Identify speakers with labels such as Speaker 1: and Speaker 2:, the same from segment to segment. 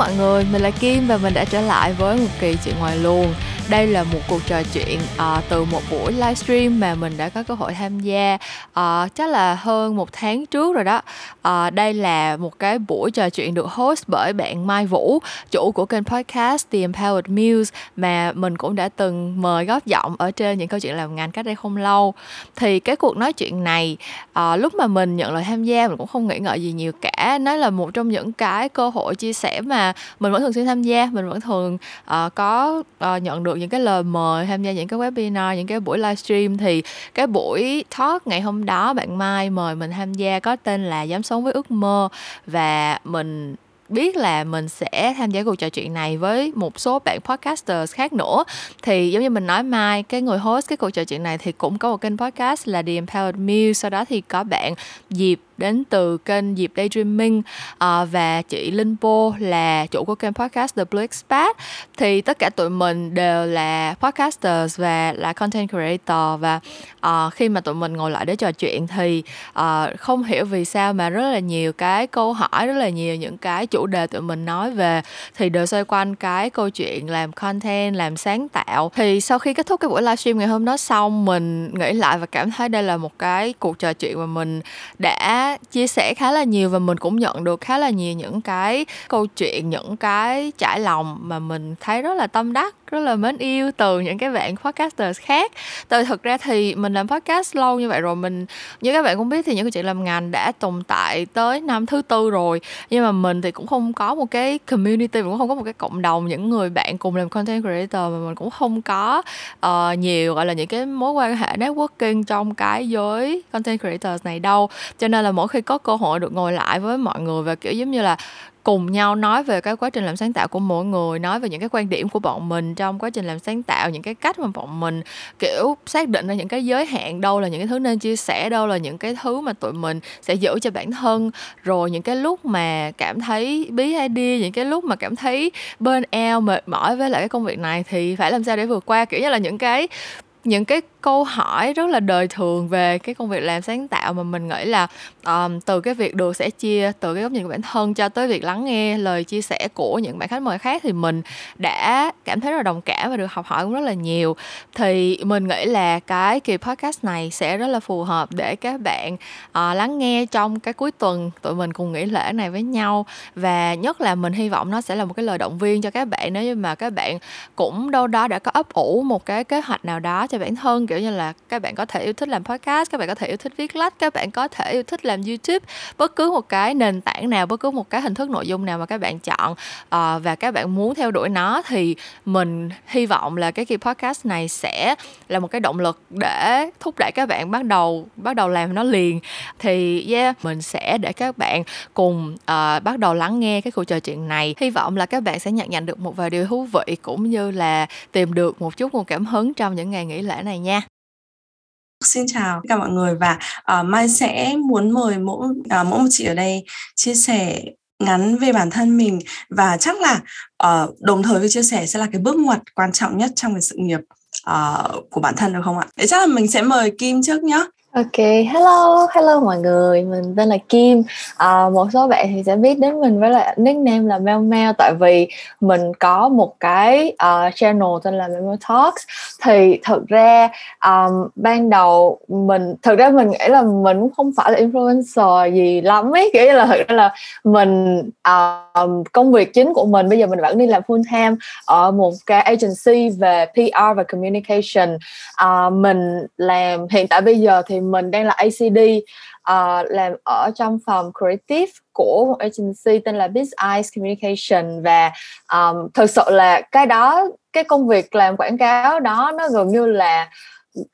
Speaker 1: mọi người, mình là Kim và mình đã trở lại với một kỳ chuyện ngoài luồng. Đây là một cuộc trò chuyện uh, từ một buổi livestream mà mình đã có cơ hội tham gia uh, chắc là hơn một tháng trước rồi đó. Uh, đây là một cái buổi trò chuyện được host bởi bạn Mai Vũ, chủ của kênh podcast The Empowered Muse mà mình cũng đã từng mời góp giọng ở trên những câu chuyện làm ngành cách đây không lâu. Thì cái cuộc nói chuyện này uh, lúc mà mình nhận lời tham gia mình cũng không nghĩ ngợi gì nhiều cả. Nó là một trong những cái cơ hội chia sẻ mà mình vẫn thường xuyên tham gia, mình vẫn thường uh, có uh, nhận được những cái lời mời, tham gia những cái webinar, những cái buổi livestream thì cái buổi talk ngày hôm đó bạn Mai mời mình tham gia có tên là dám sống với ước mơ. Và mình biết là mình sẽ tham gia cuộc trò chuyện này với một số bạn podcasters khác nữa. Thì giống như mình nói, mai, cái người host cái cuộc trò chuyện này thì cũng có một kênh podcast là The Empowered Muse. Sau đó thì có bạn Diệp đến từ kênh Diệp Daydreaming uh, ờ, và chị Linh Po là chủ của kênh podcast The Blue Expat. Thì tất cả tụi mình đều là podcasters và là content creator và uh, khi mà tụi mình ngồi lại để trò chuyện thì uh, không hiểu vì sao mà rất là nhiều cái câu hỏi rất là nhiều những cái chủ đề tụi mình nói về. Thì đều xoay quanh cái câu chuyện làm content làm sáng tạo. Thì sau khi kết thúc cái buổi livestream ngày hôm đó xong mình nghĩ lại và cảm thấy đây là một cái cuộc trò chuyện mà mình đã chia sẻ khá là nhiều và mình cũng nhận được khá là nhiều những cái câu chuyện, những cái trải lòng mà mình thấy rất là tâm đắc rất là mến yêu từ những cái bạn podcasters khác. Tại thực ra thì mình làm podcast lâu như vậy rồi mình như các bạn cũng biết thì những cái chuyện làm ngành đã tồn tại tới năm thứ tư rồi. Nhưng mà mình thì cũng không có một cái community cũng không có một cái cộng đồng những người bạn cùng làm content creator mà mình cũng không có uh, nhiều gọi là những cái mối quan hệ networking trong cái giới content creators này đâu. Cho nên là mỗi khi có cơ hội được ngồi lại với mọi người và kiểu giống như là cùng nhau nói về cái quá trình làm sáng tạo của mỗi người, nói về những cái quan điểm của bọn mình trong quá trình làm sáng tạo, những cái cách mà bọn mình, kiểu, xác định ra những cái giới hạn đâu là những cái thứ nên chia sẻ, đâu là những cái thứ mà tụi mình sẽ giữ cho bản thân. Rồi những cái lúc mà cảm thấy bí hay đi, những cái lúc mà cảm thấy bên eo mệt mỏi với lại cái công việc này thì phải làm sao để vượt qua, kiểu như là những cái những cái câu hỏi rất là đời thường về cái công việc làm sáng tạo mà mình nghĩ là um, từ cái việc được sẽ chia từ cái góc nhìn của bản thân cho tới việc lắng nghe lời chia sẻ của những bạn khách mời khác thì mình đã cảm thấy rất là đồng cảm và được học hỏi cũng rất là nhiều. Thì mình nghĩ là cái kỳ podcast này sẽ rất là phù hợp để các bạn uh, lắng nghe trong cái cuối tuần tụi mình cùng nghỉ lễ này với nhau. Và nhất là mình hy vọng nó sẽ là một cái lời động viên cho các bạn nếu như mà các bạn cũng đâu đó đã có ấp ủ một cái kế hoạch nào đó cho bản thân kiểu như là các bạn có thể yêu thích làm podcast các bạn có thể yêu thích viết lách các bạn có thể yêu thích làm youtube. Bất cứ một cái nền tảng nào bất cứ một cái hình thức nội dung nào mà các bạn chọn uh, và các bạn muốn theo đuổi nó thì mình hy vọng là cái kỳ podcast này sẽ là một cái động lực để thúc đẩy các bạn bắt đầu bắt đầu làm nó liền. Thì yeah mình sẽ để các bạn cùng uh, bắt đầu lắng nghe cái cuộc trò chuyện này. Hy vọng là các bạn sẽ nhận nhận được một vài điều thú vị cũng như là tìm được một chút nguồn cảm hứng trong những ngày nghỉ lễ này nha.
Speaker 2: Xin chào tất cả mọi người và uh, Mai sẽ muốn mời mỗi uh, mỗi một chị ở đây chia sẻ ngắn về bản thân mình và chắc là uh, đồng thời với chia sẻ sẽ là cái bước ngoặt quan trọng nhất trong cái sự nghiệp uh, của bản thân được không ạ? Để chắc là mình sẽ mời Kim trước nhé.
Speaker 3: Ok, hello, hello mọi người, mình tên là Kim. À, một số bạn thì sẽ biết đến mình với lại nickname là Mel Mel tại vì mình có một cái uh, channel tên là Mel Talks. Thì thực ra um, ban đầu mình thực ra mình nghĩ là mình cũng không phải là influencer gì lắm ấy, kiểu như là thực ra là mình um, công việc chính của mình bây giờ mình vẫn đi làm full time ở một cái agency về PR và communication. Uh, mình làm hiện tại bây giờ thì mình đang là ACD uh, ờ, làm ở trong phòng creative của một agency tên là Biz Eyes Communication. Và um, thực sự là cái đó cái công việc làm quảng cáo đó nó gần như là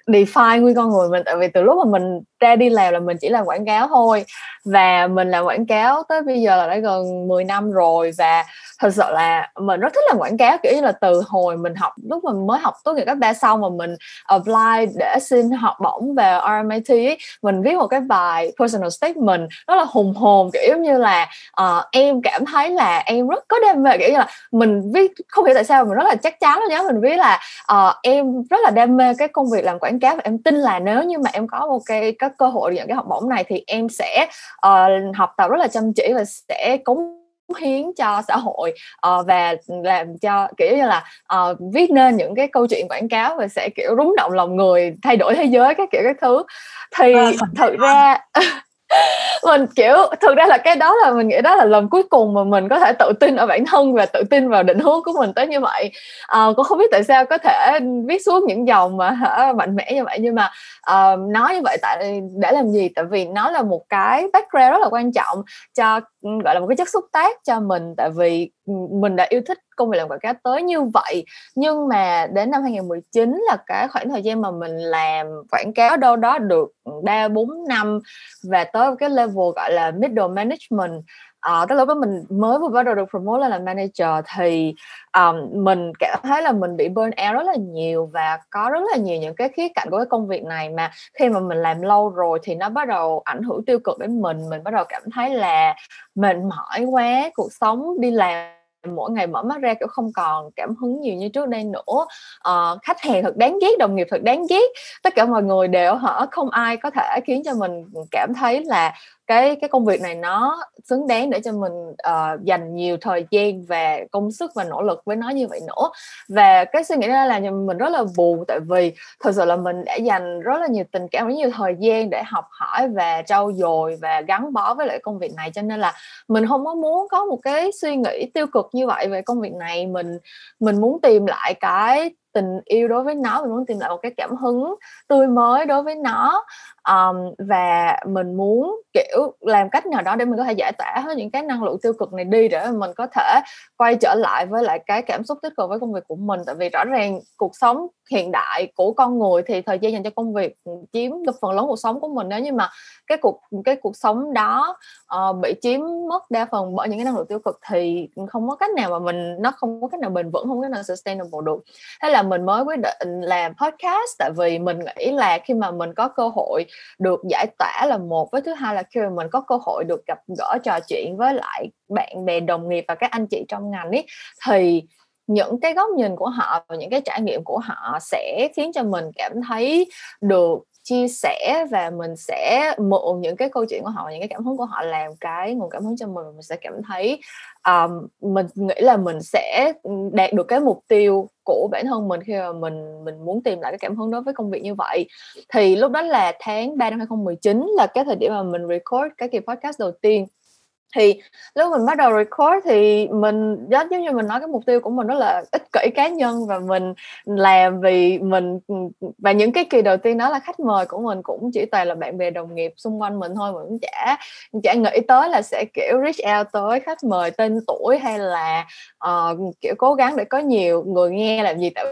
Speaker 3: define nguyên con người mình. Tại vì từ lúc mà mình ra đi làm là mình chỉ làm quảng cáo thôi. Và mình làm quảng cáo tới bây giờ là đã gần 10 năm rồi. Và thật sự là mình rất thích làm quảng cáo kiểu như là từ hồi mình học lúc mình mới học tốt nghiệp cấp ba xong mà mình apply để xin học bổng về RMIT ấy, mình viết một cái bài personal statement rất là hùng hồn kiểu như là uh, em cảm thấy là em rất có đam mê kiểu như là mình viết không hiểu tại sao mình rất là chắc chắn luôn nhớ mình viết là uh, em rất là đam mê cái công việc làm quảng cáo và em tin là nếu như mà em có một cái các cơ hội nhận cái học bổng này thì em sẽ uh, học tập rất là chăm chỉ và sẽ cống hiến cho xã hội uh, và làm cho kiểu như là uh, viết nên những cái câu chuyện quảng cáo và sẽ kiểu rúng động lòng người thay đổi thế giới các kiểu các thứ. Thì à, thực ra mình kiểu thực ra là cái đó là mình nghĩ đó là lần cuối cùng mà mình có thể tự tin ở bản thân và tự tin vào định hướng của mình tới như vậy. À, cũng không biết tại sao có thể viết xuống những dòng mà hả, mạnh mẽ như vậy nhưng mà uh, nói như vậy tại để làm gì? Tại vì nó là một cái background rất là quan trọng cho gọi là một cái chất xúc tác cho mình. Tại vì ừ, mình đã yêu thích công việc làm quảng cáo tới như vậy. Nhưng mà đến năm 2019 là cái khoảng thời gian mà mình làm quảng cáo đâu đó được ba bốn năm và tới cái level gọi là middle management. À, tức là lúc mình mới vừa bắt đầu được promote lên là manager thì um, mình cảm thấy là mình bị burn out rất là nhiều và có rất là nhiều những cái khía cạnh của cái công việc này. Mà khi mà mình làm lâu rồi thì nó bắt đầu ảnh hưởng tiêu cực đến mình. Mình bắt đầu cảm thấy là mệt mỏi quá cuộc sống đi làm mỗi ngày mở mắt ra kiểu không còn cảm hứng nhiều như trước đây nữa. Uh, khách hàng thật đáng ghét đồng nghiệp thật đáng ghét. Tất cả mọi người đều hở không ai có thể khiến cho mình cảm thấy là cái cái công việc này nó xứng đáng để cho mình uh, dành nhiều thời gian và công sức và nỗ lực với nó như vậy nữa. Và cái suy nghĩ đó là mình rất là buồn tại vì thật sự là mình đã dành rất là nhiều tình cảm rất nhiều thời gian để học hỏi và trau dồi và gắn bó với lại công việc này. Cho nên là mình không có muốn có một cái suy nghĩ tiêu cực như vậy về công việc này, mình mình muốn tìm lại cái tình yêu đối với nó, mình muốn tìm lại một cái cảm hứng tươi mới đối với nó um, và mình muốn kiểu làm cách nào đó để mình có thể giải tỏa hết những cái năng lượng tiêu cực này đi để mình có thể quay trở lại với lại cái cảm xúc tích cực với công việc của mình. Tại vì rõ ràng cuộc sống hiện đại của con người thì thời gian dành cho công việc chiếm được phần lớn cuộc sống của mình. Nếu như mà cái cuộc cái cuộc sống đó uh, bị chiếm mất đa phần bởi những cái năng lượng tiêu cực thì không có cách nào mà mình nó không có cách nào bền vững không có cách nào sustainable được. Thế là mình mới quyết định làm podcast. Tại vì mình nghĩ là khi mà mình có cơ hội được giải tỏa là một, với thứ hai là khi mà mình có cơ hội được gặp gỡ, trò chuyện với lại bạn bè, đồng nghiệp và các anh chị trong ngành ấy, thì những cái góc nhìn của họ và những cái trải nghiệm của họ sẽ khiến cho mình cảm thấy được chia sẻ và mình sẽ mượn những cái câu chuyện của họ những cái cảm hứng của họ làm cái nguồn cảm hứng cho mình mình sẽ cảm thấy um, mình nghĩ là mình sẽ đạt được cái mục tiêu của bản thân mình khi mà mình mình muốn tìm lại cái cảm hứng đối với công việc như vậy. Thì lúc đó là tháng 3 năm 2019 là cái thời điểm mà mình record cái kỳ podcast đầu tiên thì lúc mình bắt đầu record thì mình giống như mình nói cái mục tiêu của mình đó là ích kỷ cá nhân và mình làm vì mình và những cái kỳ đầu tiên đó là khách mời của mình cũng chỉ toàn là bạn bè đồng nghiệp xung quanh mình thôi mình cũng chả chả nghĩ tới là sẽ kiểu reach out tới khách mời tên tuổi hay là uh, kiểu cố gắng để có nhiều người nghe làm gì. Tại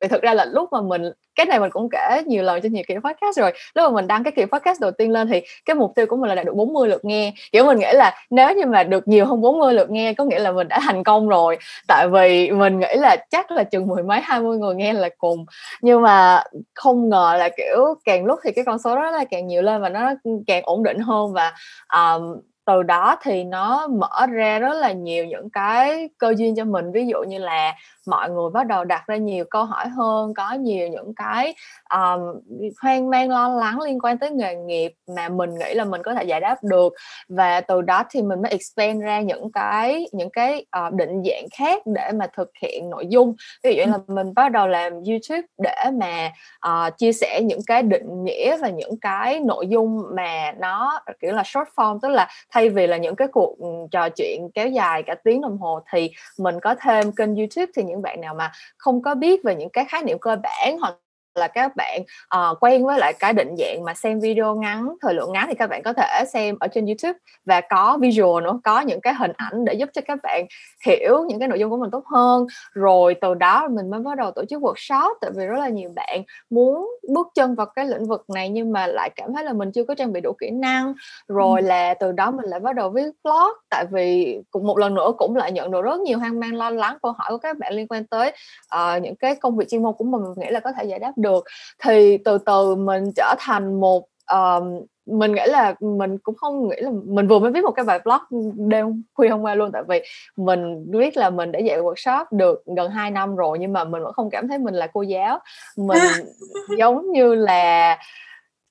Speaker 3: vì thực ra là lúc mà mình cái này mình cũng kể nhiều lần trên nhiều kỳ podcast rồi. Lúc mà mình đăng cái kỳ podcast đầu tiên lên thì cái mục tiêu của mình là đạt được 40 lượt nghe. Kiểu mình nghĩ là nếu như mà được nhiều hơn 40 lượt nghe có nghĩa là mình đã thành công rồi. Tại vì mình nghĩ là chắc là chừng mười mấy hai mươi người nghe là cùng. Nhưng mà không ngờ là kiểu càng lúc thì cái con số đó là càng nhiều lên và nó càng ổn định hơn. Và um, từ đó thì nó mở ra rất là nhiều những cái cơ duyên cho mình. Ví dụ như là mọi người bắt đầu đặt ra nhiều câu hỏi hơn có nhiều những cái um, hoang mang lo lắng liên quan tới nghề nghiệp mà mình nghĩ là mình có thể giải đáp được. Và từ đó thì mình mới expand ra những cái những cái uh, định dạng khác để mà thực hiện nội dung. Ví dụ là mình bắt đầu làm youtube để mà uh, chia sẻ những cái định nghĩa và những cái nội dung mà nó kiểu là short form tức là thay vì là những cái cuộc trò chuyện kéo dài cả tiếng đồng hồ thì mình có thêm kênh youtube thì những những bạn nào mà không có biết về những cái khái niệm cơ bản hoặc là các bạn uh, quen với lại cái định dạng mà xem video ngắn thời lượng ngắn thì các bạn có thể xem ở trên YouTube và có visual nữa có những cái hình ảnh để giúp cho các bạn hiểu những cái nội dung của mình tốt hơn. Rồi từ đó mình mới bắt đầu tổ chức workshop tại vì rất là nhiều bạn muốn bước chân vào cái lĩnh vực này nhưng mà lại cảm thấy là mình chưa có trang bị đủ kỹ năng. Rồi ừ. là từ đó mình lại bắt đầu viết blog tại vì cũng một lần nữa cũng lại nhận được rất nhiều hoang mang lo lắng câu hỏi của các bạn liên quan tới uh, những cái công việc chuyên môn của mình. Mình nghĩ là có thể giải đáp được. Thì từ từ mình trở thành một um, mình nghĩ là mình cũng không nghĩ là mình vừa mới viết một cái bài blog đêm khuya hôm qua luôn tại vì mình biết là mình đã dạy workshop được gần 2 năm rồi nhưng mà mình vẫn không cảm thấy mình là cô giáo. Mình giống như là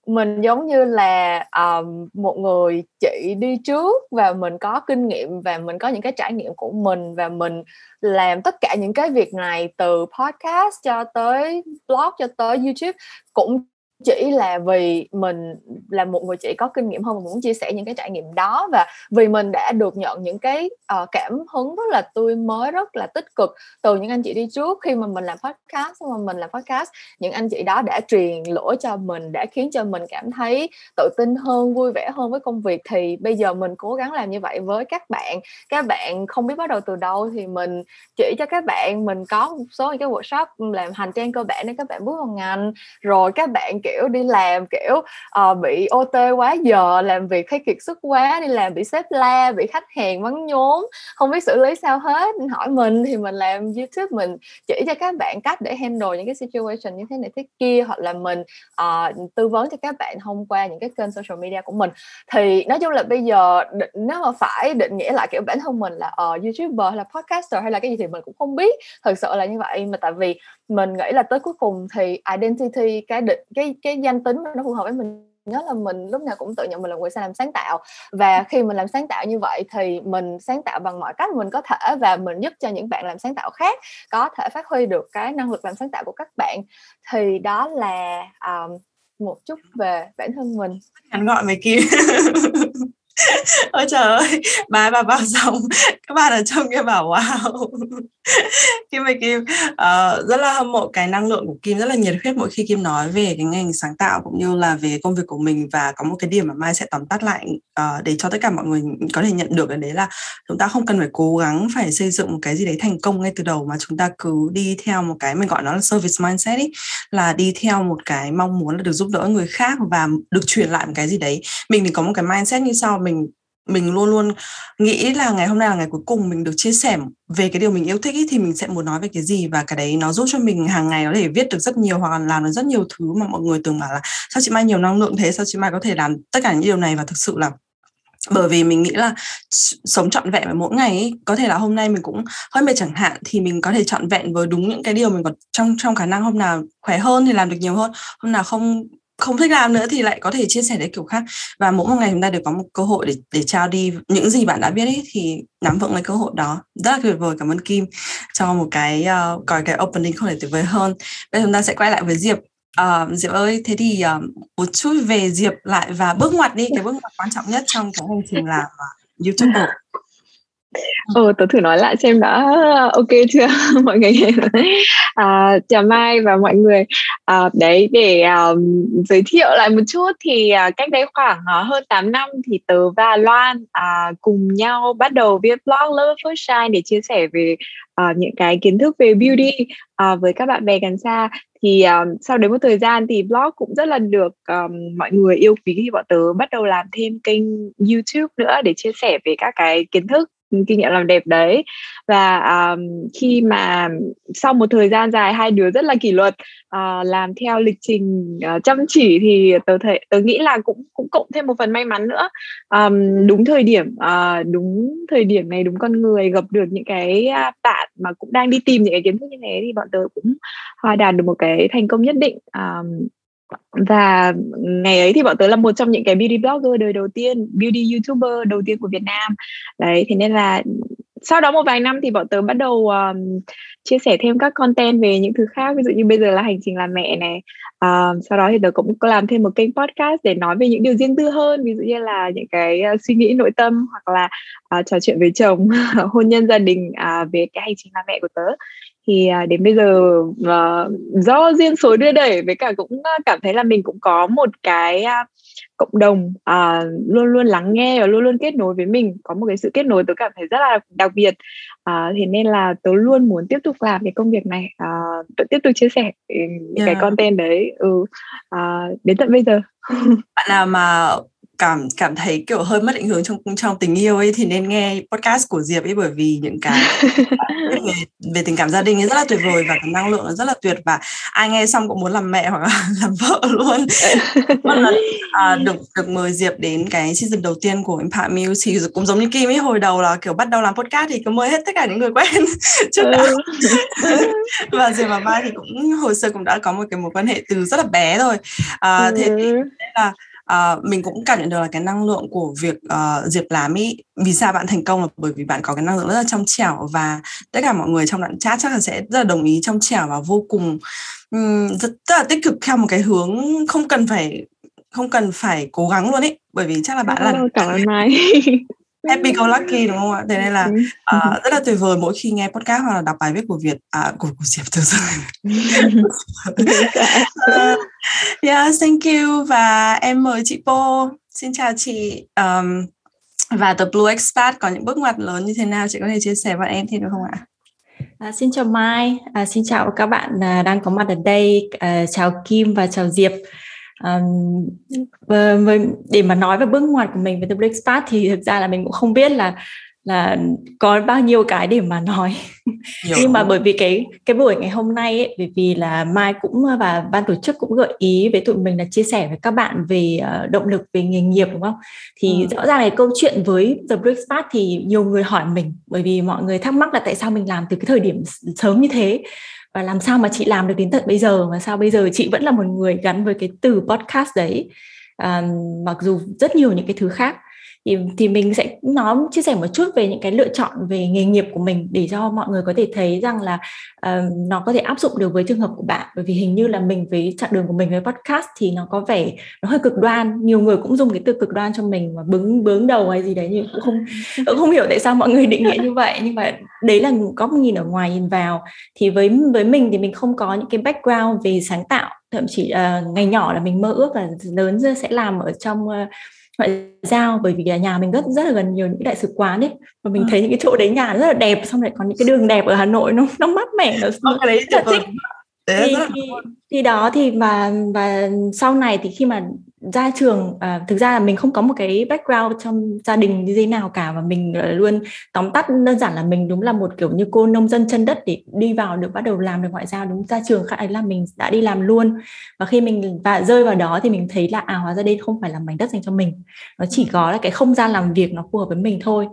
Speaker 3: mình giống như là um, một người chị đi trước và mình có kinh nghiệm và mình có những cái trải nghiệm của mình và mình làm tất cả những cái việc này từ podcast cho tới blog cho tới youtube cũng chỉ là vì mình là một người chị có kinh nghiệm hơn và muốn chia sẻ những cái trải nghiệm đó và vì mình đã được nhận những cái uh, cảm hứng rất là tươi mới rất là tích cực từ những anh chị đi trước. Khi mà mình làm podcast mà mình làm podcast những anh chị đó đã truyền lỗi cho mình đã khiến cho mình cảm thấy tự tin hơn vui vẻ hơn với công việc. Thì bây giờ mình cố gắng làm như vậy với các bạn. Các bạn không biết bắt đầu từ đâu thì mình chỉ cho các bạn mình có một số những cái workshop làm hành trang cơ bản để các bạn bước vào ngành. Rồi các bạn kiểu kiểu đi làm kiểu uh, bị OT quá giờ làm việc thấy kiệt sức quá đi làm bị sếp la bị khách hàng mắng nhốn không biết xử lý sao hết. Hỏi mình thì mình làm YouTube mình chỉ cho các bạn cách để handle những cái situation như thế này thế kia hoặc là mình uh, tư vấn cho các bạn thông qua những cái kênh social media của mình. Thì nói chung là bây giờ định, nếu mà phải định nghĩa lại kiểu bản thân mình là uh, youtuber hay là podcaster hay là cái gì thì mình cũng không biết. Thực sự là như vậy mà tại vì mình nghĩ là tới cuối cùng thì identity cái định cái cái danh tính nó phù hợp với mình nhớ là mình lúc nào cũng tự nhận mình là người sẽ làm sáng tạo. Và khi mình làm sáng tạo như vậy thì mình sáng tạo bằng mọi cách mình có thể và mình giúp cho những bạn làm sáng tạo khác có thể phát huy được cái năng lực làm sáng tạo của các bạn. Thì đó là um, một chút về bản thân mình.
Speaker 2: Ngắn gọi mày kia ôi trời ơi bà bà bảo xong các bạn ở trong kia bảo wow. Kim ơi Kim uh, rất là hâm mộ cái năng lượng của Kim rất là nhiệt huyết mỗi khi Kim nói về cái ngành sáng tạo cũng như là về công việc của mình. Và có một cái điểm mà Mai sẽ tóm tắt lại uh, để cho tất cả mọi người có thể nhận được đấy là chúng ta không cần phải cố gắng phải xây dựng một cái gì đấy thành công ngay từ đầu mà chúng ta cứ đi theo một cái mình gọi nó là service mindset ý là đi theo một cái mong muốn là được giúp đỡ người khác và được truyền lại một cái gì đấy. Mình thì có một cái mindset như sau mình mình luôn luôn nghĩ là ngày hôm nay là ngày cuối cùng mình được chia sẻ về cái điều mình yêu thích ý, thì mình sẽ muốn nói về cái gì và cái đấy nó giúp cho mình hàng ngày có thể viết được rất nhiều hoặc là làm được rất nhiều thứ mà mọi người tưởng bảo là sao chị Mai nhiều năng lượng thế? Sao chị Mai có thể làm tất cả những điều này? Và thực sự là bởi vì mình nghĩ là sống trọn vẹn với mỗi ngày ấy, có thể là hôm nay mình cũng hơi mệt chẳng hạn thì mình có thể trọn vẹn với đúng những cái điều mình có trong trong khả năng hôm nào khỏe hơn thì làm được nhiều hơn hôm nào không không thích làm nữa thì lại có thể chia sẻ đến kiểu khác. Và mỗi một ngày chúng ta đều có một cơ hội để để trao đi những gì bạn đã biết ấy thì nắm vững lấy cơ hội đó. Rất là tuyệt vời cảm ơn Kim cho một cái uh, có cái opening không thể tuyệt vời hơn. Bây giờ chúng ta sẽ quay lại với Diệp. Uh, Diệp ơi thế thì uh, một chút về Diệp lại và bước ngoặt đi. Cái bước ngoặt quan trọng nhất trong cái hành trình làm uh, YouTuber
Speaker 4: ờ tớ thử nói lại xem đã. Ok chưa? Mọi người à, chào Mai và mọi người. À, đấy để um, giới thiệu lại một chút thì uh, cách đây khoảng uh, hơn 8 năm thì tớ và Loan uh, cùng nhau bắt đầu viết blog Love First Shine để chia sẻ về uh, những cái kiến thức về beauty uh, với các bạn bè gần xa. Thì um, sau đấy một thời gian thì blog cũng rất là được um, mọi người yêu quý thì bọn tớ bắt đầu làm thêm kênh YouTube nữa để chia sẻ về các cái kiến thức kinh nghiệm làm đẹp đấy. Và um, khi mà sau một thời gian dài hai đứa rất là kỷ luật uh, làm theo lịch trình uh, chăm chỉ thì tớ thấy tớ nghĩ là cũng cũng cộng thêm một phần may mắn nữa. Um, đúng thời điểm uh, đúng thời điểm này đúng con người gặp được những cái bạn mà cũng đang đi tìm những cái kiến thức như thế thì bọn tớ cũng uh, đạt được một cái thành công nhất định. Um, và ngày ấy thì bọn tớ là một trong những cái beauty blogger đời đầu tiên beauty youtuber đầu tiên của Việt Nam. Đấy thế nên là sau đó một vài năm thì bọn tớ bắt đầu um, chia sẻ thêm các content về những thứ khác. Ví dụ như bây giờ là hành trình làm mẹ này um, sau đó thì tớ cũng làm thêm một kênh podcast để nói về những điều riêng tư hơn. Ví dụ như là những cái uh, suy nghĩ nội tâm hoặc là uh, trò chuyện với chồng hôn nhân gia đình uh, về cái hành trình làm mẹ của tớ thì à, đến bây giờ uh, do duyên số đưa đẩy với cả cũng cảm thấy là mình cũng có một cái uh, cộng đồng uh, luôn luôn lắng nghe và luôn luôn kết nối với mình có một cái sự kết nối tôi cảm thấy rất là đặc biệt uh, thế nên là tôi luôn muốn tiếp tục làm cái công việc này uh, tiếp tục chia sẻ những yeah. cái content đấy ừ, uh, đến tận bây giờ
Speaker 2: bạn nào mà cảm cảm thấy kiểu hơi mất định hướng trong trong tình yêu ấy thì nên nghe podcast của Diệp ấy bởi vì những cái về, về tình cảm gia đình ấy rất là tuyệt vời và cái năng lượng nó rất là tuyệt và ai nghe xong cũng muốn làm mẹ hoặc là làm vợ luôn. Một lần à, được được mời Diệp đến cái season đầu tiên của Impact Muse thì cũng giống như Kim ấy hồi đầu là kiểu bắt đầu làm podcast thì cứ mời hết tất cả những người quen trước đã ừ. và Diệp và Mai thì cũng hồi xưa cũng đã có một cái mối quan hệ từ rất là bé rồi à, thế thì ừ. là uh, mình cũng cảm nhận được là cái năng lượng của việc uh, Diệp làm ý. Vì sao bạn thành công là bởi vì bạn có cái năng lượng rất là trong trẻo và tất cả mọi người trong đoạn chat chắc là sẽ rất là đồng ý trong trẻo và vô cùng um, rất, rất là tích cực theo một cái hướng không cần phải không cần phải cố gắng luôn ấy bởi vì chắc là bạn là
Speaker 4: cảm ơn Mai
Speaker 2: happy go lucky đúng không ạ? Thế nên là uh, rất là tuyệt vời mỗi khi nghe podcast hoặc là đọc bài viết của Việt à, của của Diệp từ uh, yeah thank you. Và em mời chị Po xin chào chị. Um, và The Blue Expat có những bước ngoặt lớn như thế nào? Chị có thể chia sẻ với em thêm được không ạ?
Speaker 5: À, xin chào Mai, à, xin chào các bạn à, đang có mặt ở đây, à, chào Kim và chào Diệp um, để mà nói về bước ngoặt của mình về The Black Spot thì thực ra là mình cũng không biết là là có bao nhiêu cái để mà nói. Nhưng mà bởi vì cái cái buổi ngày hôm nay ấy, bởi vì là mai cũng và ban tổ chức cũng gợi ý với tụi mình là chia sẻ với các bạn về uh, động lực về nghề nghiệp đúng không? Thì ừ. rõ ràng là câu chuyện với the brick spot thì nhiều người hỏi mình bởi vì mọi người thắc mắc là tại sao mình làm từ cái thời điểm sớm như thế và làm sao mà chị làm được đến tận bây giờ mà sao bây giờ chị vẫn là một người gắn với cái từ podcast đấy? À, mặc dù rất nhiều những cái thứ khác thì thì mình sẽ nói chia sẻ một chút về những cái lựa chọn về nghề nghiệp của mình để cho mọi người có thể thấy rằng là uh, nó có thể áp dụng được với trường hợp của bạn. Bởi vì hình như là mình với chặng đường của mình với podcast thì nó có vẻ nó hơi cực đoan. Nhiều người cũng dùng cái từ cực đoan cho mình mà bướng bướng đầu hay gì đấy nhưng cũng không cũng không hiểu tại sao mọi người định nghĩa như vậy. Nhưng mà đấy là góc nhìn ở ngoài nhìn vào. Thì với với mình thì mình không có những cái background về sáng tạo. Thậm chí uh, ngày nhỏ là mình mơ ước là lớn sẽ làm ở trong uh, ngoại giao bởi vì nhà mình rất rất là gần nhiều những đại sứ quán ấy. Và mình ừ. thấy những cái chỗ đấy nhà rất là đẹp xong lại có những cái đường đẹp ở Hà Nội nó nó mát mẻ nó, nó
Speaker 2: cái đấy
Speaker 5: rất là thích. Thì, thì, thì đó thì và và sau này thì khi mà ra trường à, thực ra là mình không có một cái background trong gia đình như thế nào cả và mình luôn tóm tắt đơn giản là mình đúng là một kiểu như cô nông dân chân đất để đi vào được bắt đầu làm được ngoại giao đúng ra trường khác ấy là mình đã đi làm luôn. Và khi mình và rơi vào đó thì mình thấy là à hóa ra đây không phải là mảnh đất dành cho mình. Nó chỉ có là cái không gian làm việc nó phù hợp với mình thôi.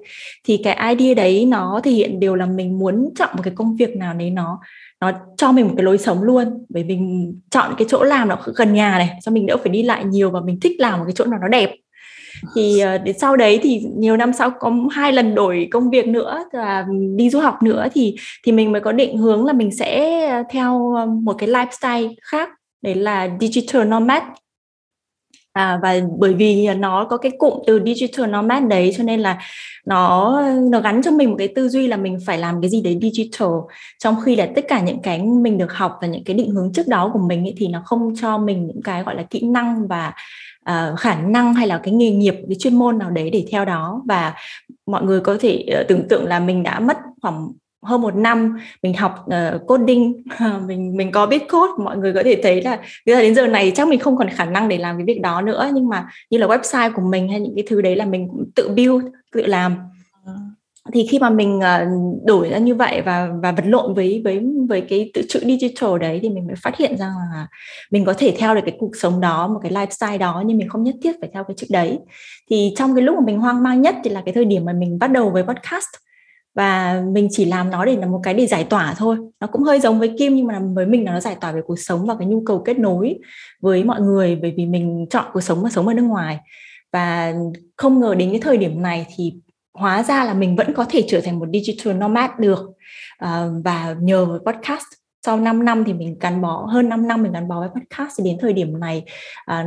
Speaker 5: Thì cái idea đấy nó thể hiện điều là mình muốn chọn một cái công việc nào đấy nó nó cho mình một cái lối sống luôn. Bởi mình chọn cái chỗ làm nó gần nhà này cho mình đỡ phải đi lại nhiều và mình thích làm một cái chỗ nào nó đẹp. Thì ờ, đến sau đấy thì nhiều năm sau có hai lần đổi công việc nữa và đi du học nữa thì thì mình mới có định hướng là mình sẽ theo ờ, một cái lifestyle khác. Đấy là digital nomad à, và bởi vì nó có cái cụm từ digital nomad đấy cho nên là nó nó gắn cho mình một cái tư duy là mình phải làm cái gì đấy digital. Trong khi là tất cả những cái mình được học và những cái định hướng trước đó của mình ấy, thì nó không cho mình những cái gọi là kỹ năng và uh, khả năng hay là cái nghề nghiệp cái chuyên môn nào đấy để theo đó. Và mọi người có thể uh, tưởng tượng là mình đã mất khoảng hơn một năm mình học uh, coding mình mình có biết code mọi người có thể thấy là đến giờ này chắc mình không còn khả năng để làm cái việc đó nữa. Nhưng mà như là website của mình hay những cái thứ đấy là mình cũng tự build tự làm. Ờ. thì khi mà mình uh, đổi ra như vậy và và vật lộn với với với cái tự chữ digital đấy thì mình mới phát hiện ra là mình có thể theo được cái cuộc sống đó một cái lifestyle đó nhưng mình không nhất thiết phải theo cái chữ đấy. Thì trong cái lúc mà mình hoang mang nhất thì là cái thời điểm mà mình bắt đầu với podcast và mình chỉ làm nó để là một cái để giải tỏa thôi. Nó cũng hơi giống với kim nhưng mà với mình là nó giải tỏa về cuộc sống và cái nhu cầu kết nối với mọi người bởi vì mình chọn cuộc sống và sống ở nước ngoài. Và không ngờ đến cái thời điểm này thì hóa ra là mình vẫn có thể trở thành một digital nomad được. À, và nhờ với podcast. Sau 5 năm thì mình gắn bó hơn 5 năm mình gắn bó với podcast thì đến thời điểm này à,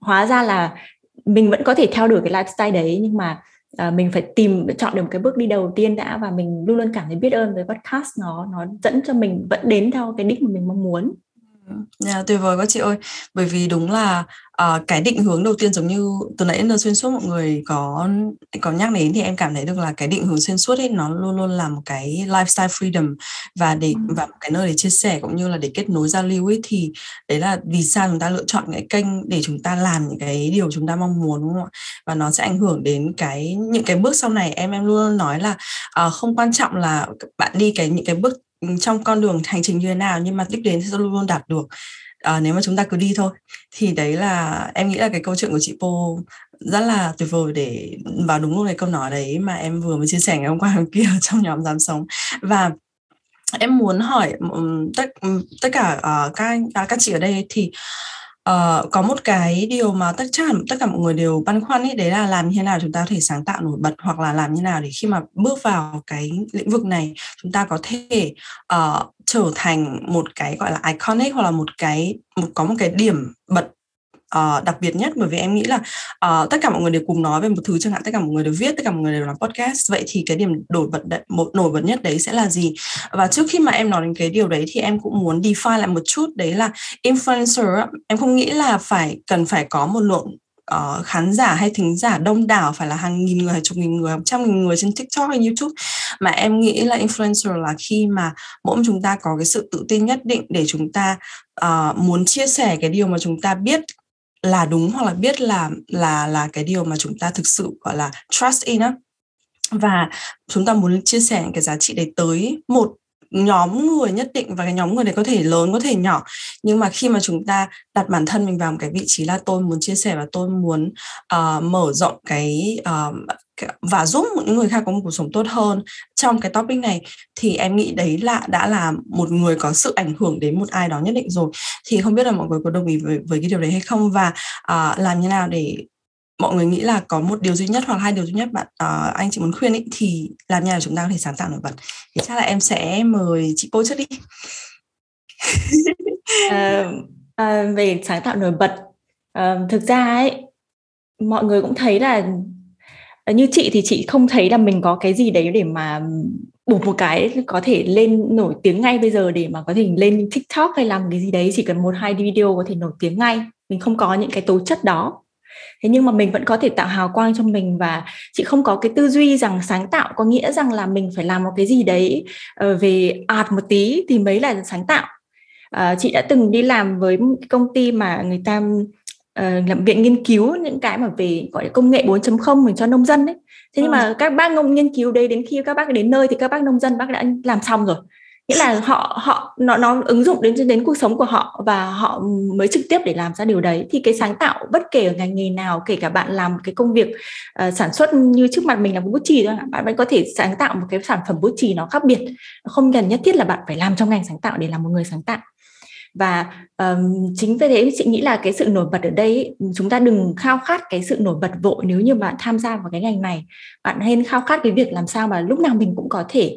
Speaker 5: hóa ra là mình vẫn có thể theo đuổi cái lifestyle đấy nhưng mà à, mình phải tìm chọn được một cái bước đi đầu tiên đã và mình luôn luôn cảm thấy biết ơn với podcast. Nó nó dẫn cho mình vẫn đến theo cái đích mà mình mong muốn.
Speaker 2: Ừ, yeah, tuyệt vời quá chị ơi. Bởi vì đúng là uh, cái định hướng đầu tiên giống như từ nãy đến xuyên suốt mọi người có có nhắc đến thì em cảm thấy được là cái định hướng xuyên suốt ấy nó luôn luôn là một cái lifestyle freedom. Và để ừ. và một cái nơi để chia sẻ cũng như là để kết nối giao lưu ấy thì đấy là vì sao chúng ta lựa chọn cái kênh để chúng ta làm những cái điều chúng ta mong muốn đúng không ạ? Và nó sẽ ảnh hưởng đến cái những cái bước sau này. Em em luôn nói là uh, không quan trọng là bạn đi cái những cái bước trong con đường hành trình như thế nào nhưng mà đích đến sẽ luôn luôn đạt được à, nếu mà chúng ta cứ đi thôi. Thì đấy là em nghĩ là cái câu chuyện của chị Po rất là tuyệt vời để vào đúng lúc này câu nói đấy mà em vừa mới chia sẻ ngày hôm qua hôm kia trong nhóm dám sống. Và em muốn hỏi tất tất cả uh, các các chị ở đây thì uh, có một cái điều mà tất chắc tất cả mọi người đều băn khoăn ấy đấy là làm như thế nào chúng ta có thể sáng tạo nổi bật hoặc là làm như nào để khi mà bước vào cái lĩnh vực này chúng ta có thể uh, trở thành một cái gọi là iconic hoặc là một cái một có một cái điểm bật uh, đặc biệt nhất. Bởi vì em nghĩ là uh, tất cả mọi người đều cùng nói về một thứ chẳng hạn tất cả mọi người đều viết tất cả mọi người đều làm podcast. Vậy thì cái điểm nổi bật đ- một nổi bật nhất đấy sẽ là gì? Và trước khi mà em nói đến cái điều đấy thì em cũng muốn define lại một chút. Đấy là influencer em không nghĩ là phải cần phải có một lượng uh, khán giả hay thính giả đông đảo phải là hàng nghìn người, chục nghìn người, trăm nghìn người trên TikTok hay YouTube. Mà em nghĩ là influencer là khi mà mỗi chúng ta có cái sự tự tin nhất định để chúng ta uh, muốn chia sẻ cái điều mà chúng ta biết là đúng hoặc là biết là là là cái điều mà chúng ta thực sự gọi là trust in á. Và chúng ta muốn chia sẻ cái giá trị đấy tới một nhóm người nhất định và cái nhóm người đấy có thể lớn có thể nhỏ. Nhưng mà khi mà chúng ta đặt bản thân mình vào một cái vị trí là tôi muốn chia sẻ và tôi muốn uh, mở rộng cái uh, và giúp những người khác có một cuộc sống tốt hơn trong cái topic này thì em nghĩ đấy là đã là một người có sự ảnh hưởng đến một ai đó nhất định rồi. Thì không biết là mọi người có đồng ý với, với cái điều đấy hay không? Và uh, làm như nào để mọi người nghĩ là có một điều duy nhất hoặc hai điều duy nhất bạn uh, anh chị muốn khuyên ý, thì làm nhà chúng ta có thể sáng tạo nổi bật. Thì chắc là em sẽ mời chị cô trước đi.
Speaker 5: À, à, về sáng tạo nổi bật à, thực ra ấy mọi người cũng thấy là như chị thì chị không thấy là mình có cái gì đấy để mà buộc một cái có thể lên nổi tiếng ngay bây giờ để mà có thể lên TikTok hay làm cái gì đấy. Chỉ cần một hai video có thể nổi tiếng ngay. Mình không có những cái tố chất đó thế nhưng mà mình vẫn có thể tạo hào quang cho mình và chị không có cái tư duy rằng sáng tạo có nghĩa rằng là mình phải làm một cái gì đấy uh, về art một tí thì mới là sáng tạo. Uh, chị đã từng đi làm với công ty mà người ta uh, làm viện nghiên cứu những cái mà về gọi là công nghệ 4.0 mình cho nông dân đấy thế nhưng ừ. mà các bác nông nghiên cứu đây đến khi các bác đến nơi thì các bác nông dân bác đã làm xong rồi nghĩa là họ họ nó nó ứng dụng đến đến cuộc sống của họ và họ mới trực tiếp để làm ra điều đấy. Thì cái sáng tạo bất kể ở ngành nghề nào kể cả bạn làm cái công việc uh, sản xuất như trước mặt mình là bút chì thôi bạn vẫn có thể sáng tạo một cái sản phẩm bút chì nó khác biệt. Không cần nhất thiết là bạn phải làm trong ngành sáng tạo để làm một người sáng tạo. Và um, chính vì thế chị nghĩ là cái sự nổi bật ở đây chúng ta đừng khao khát cái sự nổi bật vội nếu như bạn tham gia vào cái ngành này. Bạn nên khao khát cái việc làm sao mà lúc nào mình cũng có thể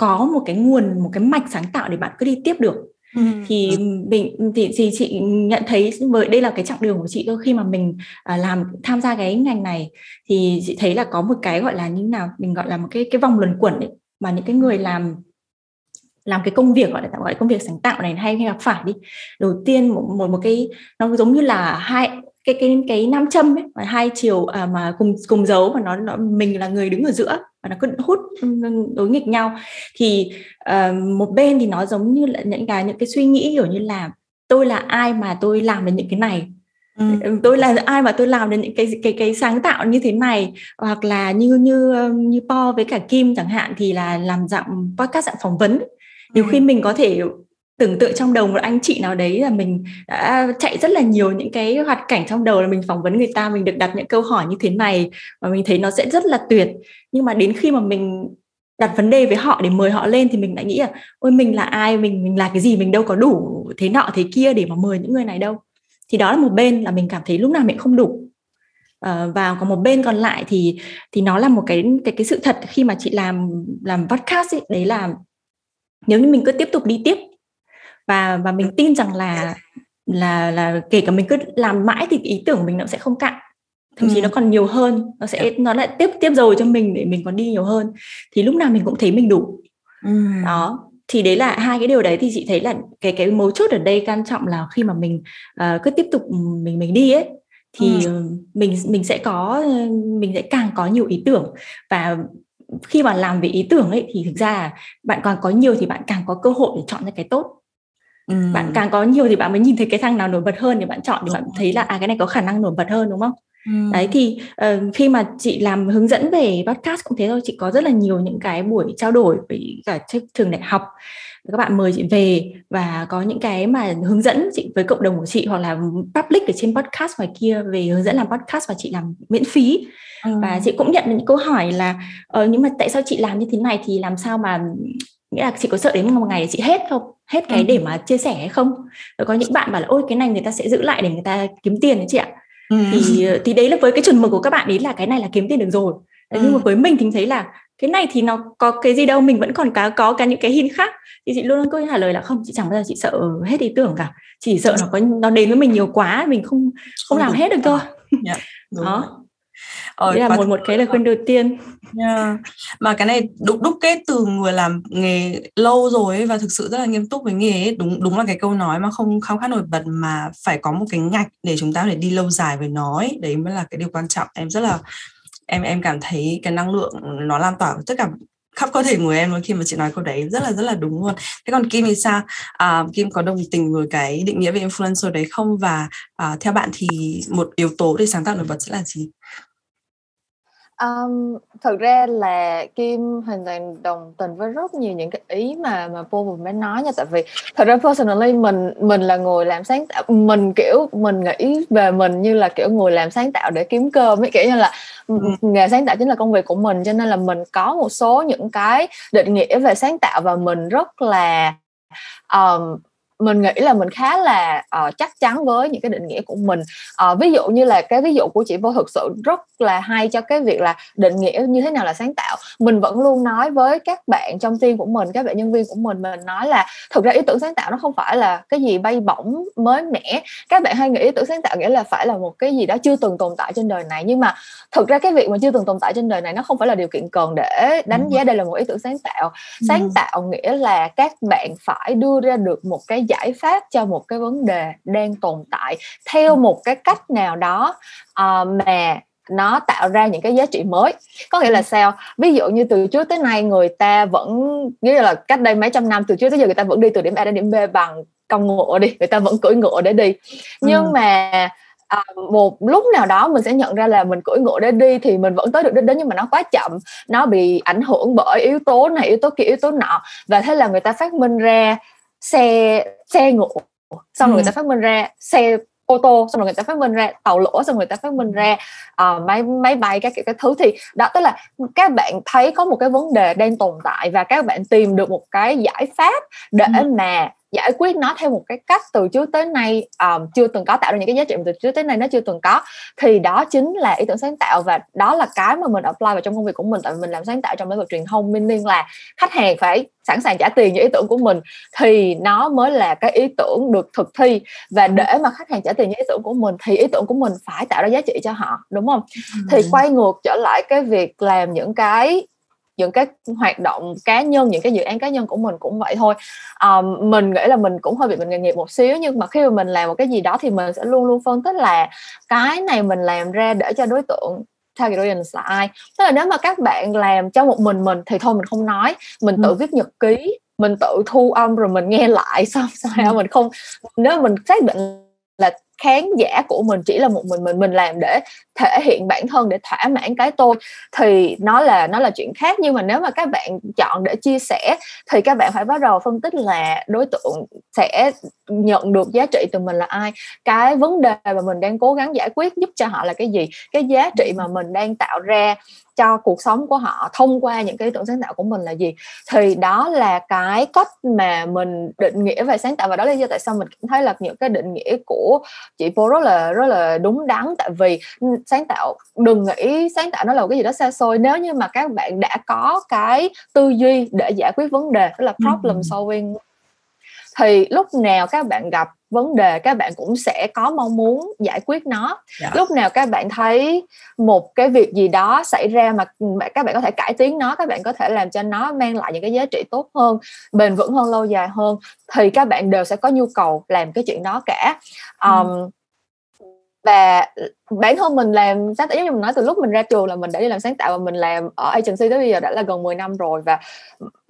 Speaker 5: có một cái nguồn một cái mạch sáng tạo để bạn cứ đi tiếp được. Ừ. thì mình thì, thì chị nhận thấy với đây là cái chặng đường của chị thôi khi mà mình à, làm tham gia cái ngành này thì chị thấy là có một cái gọi là như nào mình gọi là một cái cái vòng luẩn quẩn ấy mà những cái người làm làm cái công việc gọi là gọi là công việc sáng tạo này hay hay gặp phải đi. Đầu tiên một một một cái nó giống như là hai cái cái cái nam châm ấy mà hai chiều à, mà cùng cùng dấu và nó, nó mình là người đứng ở giữa và nó cứ hút đối nghịch nhau. Thì uh, một bên thì nó giống như là những cái những cái suy nghĩ kiểu như là tôi là ai mà tôi làm được những cái này? Ừ. tôi là ai mà tôi làm được những cái cái cái sáng tạo như thế này? Hoặc là như như như Po với cả Kim chẳng hạn thì là làm dạng podcast dạng phỏng vấn. Nhiều khi mình có thể tưởng tượng trong đầu một anh chị nào đấy là mình đã chạy rất là nhiều những cái hoạt cảnh trong đầu là mình phỏng vấn người ta mình được đặt những câu hỏi như thế này và mình thấy nó sẽ rất là tuyệt. Nhưng mà đến khi mà mình đặt vấn đề với họ để mời họ lên thì mình lại nghĩ là ôi mình là ai? Mình mình là cái gì? Mình đâu có đủ thế nọ thế kia để mà mời những người này đâu. Thì đó là một bên là mình cảm thấy lúc nào mình không đủ. À, và còn một bên còn lại thì thì nó là một cái cái cái sự thật khi mà chị làm làm podcast ấy, đấy là nếu như mình cứ tiếp tục đi tiếp và và mình tin rằng là là là kể cả mình cứ làm mãi thì ý tưởng mình nó sẽ không cạn. Thậm chí ừ. nó còn nhiều hơn nó sẽ nó lại tiếp tiếp dầu cho mình để mình còn đi nhiều hơn. Thì lúc nào mình cũng thấy mình đủ. Ừ. đó. Thì đấy là hai cái điều đấy thì chị thấy là cái cái mấu chốt ở đây quan trọng là khi mà mình uh, cứ tiếp tục mình mình đi ấy thì ừ. mình mình sẽ có mình sẽ càng có nhiều ý tưởng. Và khi mà làm về ý tưởng ấy thì thực ra bạn càng có nhiều thì bạn càng có cơ hội để chọn ra cái tốt ừ. bạn càng có nhiều thì bạn mới nhìn thấy cái thằng nào nổi bật hơn thì bạn chọn thì bạn thấy là à cái này có khả năng nổi bật hơn đúng không Ừ. đấy thì uh, khi mà chị làm hướng dẫn về podcast cũng thế thôi chị có rất là nhiều những cái buổi trao đổi với cả trường đại học các bạn mời chị về và có những cái mà hướng dẫn chị với cộng đồng của chị hoặc là public ở trên podcast ngoài kia về hướng dẫn làm podcast và chị làm miễn phí ừ. và chị cũng nhận được những câu hỏi là ờ nhưng mà tại sao chị làm như thế này thì làm sao mà nghĩa là chị có sợ đến một ngày chị hết không? Hết cái ừ. để mà chia sẻ hay không? Rồi có những bạn bảo là ôi cái này người ta sẽ giữ lại để người ta kiếm tiền đấy chị ạ. Ừ. thì thì đấy là với cái chuẩn mực của các bạn ấy là cái này là kiếm tiền được rồi. Ừ. nhưng mà với mình thì thấy là cái này thì nó có cái gì đâu mình vẫn còn có có cả những cái hin khác. Thì chị luôn luôn câu trả lời là không chị chẳng bao giờ chị sợ hết ý tưởng cả. Chỉ sợ nó có nó đến với mình nhiều quá mình không không làm hết được thôi. Yeah, dạ, đó Ờ, Đấy là một một cái lời khuyên đầu tiên.
Speaker 2: Yeah. Mà cái này đúc đúc kết từ người làm nghề lâu rồi ấy, và thực sự rất là nghiêm túc với nghề ấy. đúng đúng là cái câu nói mà không không khác nổi bật mà phải có một cái ngạch để chúng ta để đi lâu dài với nó ấy. đấy mới là cái điều quan trọng em rất là em em cảm thấy cái năng lượng nó lan tỏa tất cả khắp cơ thể người em luôn khi mà chị nói câu đấy rất là rất là đúng luôn thế còn Kim thì sao à, Kim có đồng tình với cái định nghĩa về influencer đấy không và à, theo bạn thì một yếu tố để sáng tạo nổi bật sẽ là gì
Speaker 3: Um, thực ra là Kim hoàn toàn đồng tình với rất nhiều những cái ý mà mà Paul vừa mới nói nha tại vì thật ra personally mình mình là người làm sáng tạo mình kiểu mình nghĩ về mình như là kiểu người làm sáng tạo để kiếm cơm ấy kiểu như là ừ. nghề sáng tạo chính là công việc của mình cho nên là mình có một số những cái định nghĩa về sáng tạo và mình rất là um, mình nghĩ là mình khá là uh, chắc chắn với những cái định nghĩa của mình. Uh, ví dụ như là cái ví dụ của chị vô thực sự rất là hay cho cái việc là định nghĩa như thế nào là sáng tạo. Mình vẫn luôn nói với các bạn trong team của mình các bạn nhân viên của mình mình nói là thực ra ý tưởng sáng tạo nó không phải là cái gì bay bổng mới mẻ. Các bạn hay nghĩ ý tưởng sáng tạo nghĩa là phải là một cái gì đó chưa từng tồn tại trên đời này nhưng mà thực ra cái việc mà chưa từng tồn tại trên đời này nó không phải là điều kiện cần để đánh giá đây là một ý tưởng sáng tạo. Sáng tạo nghĩa là các bạn phải đưa ra được một cái giải pháp cho một cái vấn đề đang tồn tại theo một cái cách nào đó uh, mà nó tạo ra những cái giá trị mới. Có nghĩa là sao? Ví dụ như từ trước tới nay người ta vẫn nghĩa là cách đây mấy trăm năm từ trước tới giờ người ta vẫn đi từ điểm A đến điểm B bằng công ngựa đi người ta vẫn cưỡi ngựa để đi. Nhưng ừ. mà à, một lúc nào đó mình sẽ nhận ra là mình cưỡi ngựa để đi thì mình vẫn tới được đích đến nhưng mà nó quá chậm nó bị ảnh hưởng bởi yếu tố này yếu tố kia yếu tố nọ. Và thế là người ta phát minh ra xe xe ngựa xong rồi người ta phát minh ra xe ô tô xong rồi người ta phát minh ra tàu lỗ xong rồi người ta phát minh ra uh, máy máy bay các kiểu các thứ thì đó tức là các bạn thấy có một cái vấn đề đang tồn tại và các bạn tìm được một cái giải pháp để ừ. mà giải quyết nó theo một cái cách từ trước tới nay um, chưa từng có tạo ra những cái giá trị mà từ trước tới nay nó chưa từng có. Thì đó chính là ý tưởng sáng tạo và đó là cái mà mình apply vào trong công việc của mình. Tại vì mình làm sáng tạo trong lĩnh vực truyền thông meaning là khách hàng phải sẵn sàng trả tiền cho ý tưởng của mình thì nó mới là cái ý tưởng được thực thi. Và để mà khách hàng trả tiền cho ý tưởng của mình thì ý tưởng của mình phải tạo ra giá trị cho họ đúng không? Thì quay ngược trở lại cái việc làm những cái những cái hoạt động cá nhân những cái dự án cá nhân của mình cũng vậy thôi um, mình nghĩ là mình cũng hơi bị mình nghề nghiệp một xíu nhưng mà khi mà mình làm một cái gì đó thì mình sẽ luôn luôn phân tích là cái này mình làm ra để cho đối tượng target audience là ai tức là nếu mà các bạn làm cho một mình mình thì thôi mình không nói mình tự ừ. viết nhật ký mình tự thu âm rồi mình nghe lại xong sao ừ. mình không nếu mình xác định là khán giả của mình chỉ là một mình mình mình làm để thể hiện bản thân, để thỏa mãn cái tôi, thì nó là nó là chuyện khác. Nhưng mà nếu mà các bạn chọn để chia sẻ, thì các bạn phải bắt đầu phân tích là đối tượng sẽ nhận được giá trị từ mình là ai, cái vấn đề mà mình đang cố gắng giải quyết giúp cho họ là cái gì, cái giá trị mà mình đang tạo ra cho cuộc sống của họ thông qua những cái ý tưởng sáng tạo của mình là gì. Thì đó là cái cách mà mình định nghĩa về sáng tạo, và đó là lý do tại sao mình cảm thấy là những cái định nghĩa của chị vô rất là rất là đúng đắn tại vì sáng tạo đừng nghĩ sáng tạo nó là một cái gì đó xa xôi. Nếu như mà các bạn đã có cái tư duy để giải quyết vấn đề đó là problem solving thì lúc nào các bạn gặp vấn đề các bạn cũng sẽ có mong muốn giải quyết nó yeah. Dạ. lúc nào các bạn thấy một cái việc gì đó xảy ra mà các bạn có thể cải tiến nó các bạn có thể làm cho nó mang lại những cái giá trị tốt hơn bền vững hơn lâu dài hơn thì các bạn đều sẽ có nhu cầu làm cái chuyện đó cả um, ừ và ừ, bản thân mình làm sáng tạo giống như mình nói từ lúc mình ra trường là mình đã đi làm sáng tạo và mình làm ở agency tới bây giờ đã là gần 10 năm rồi. Và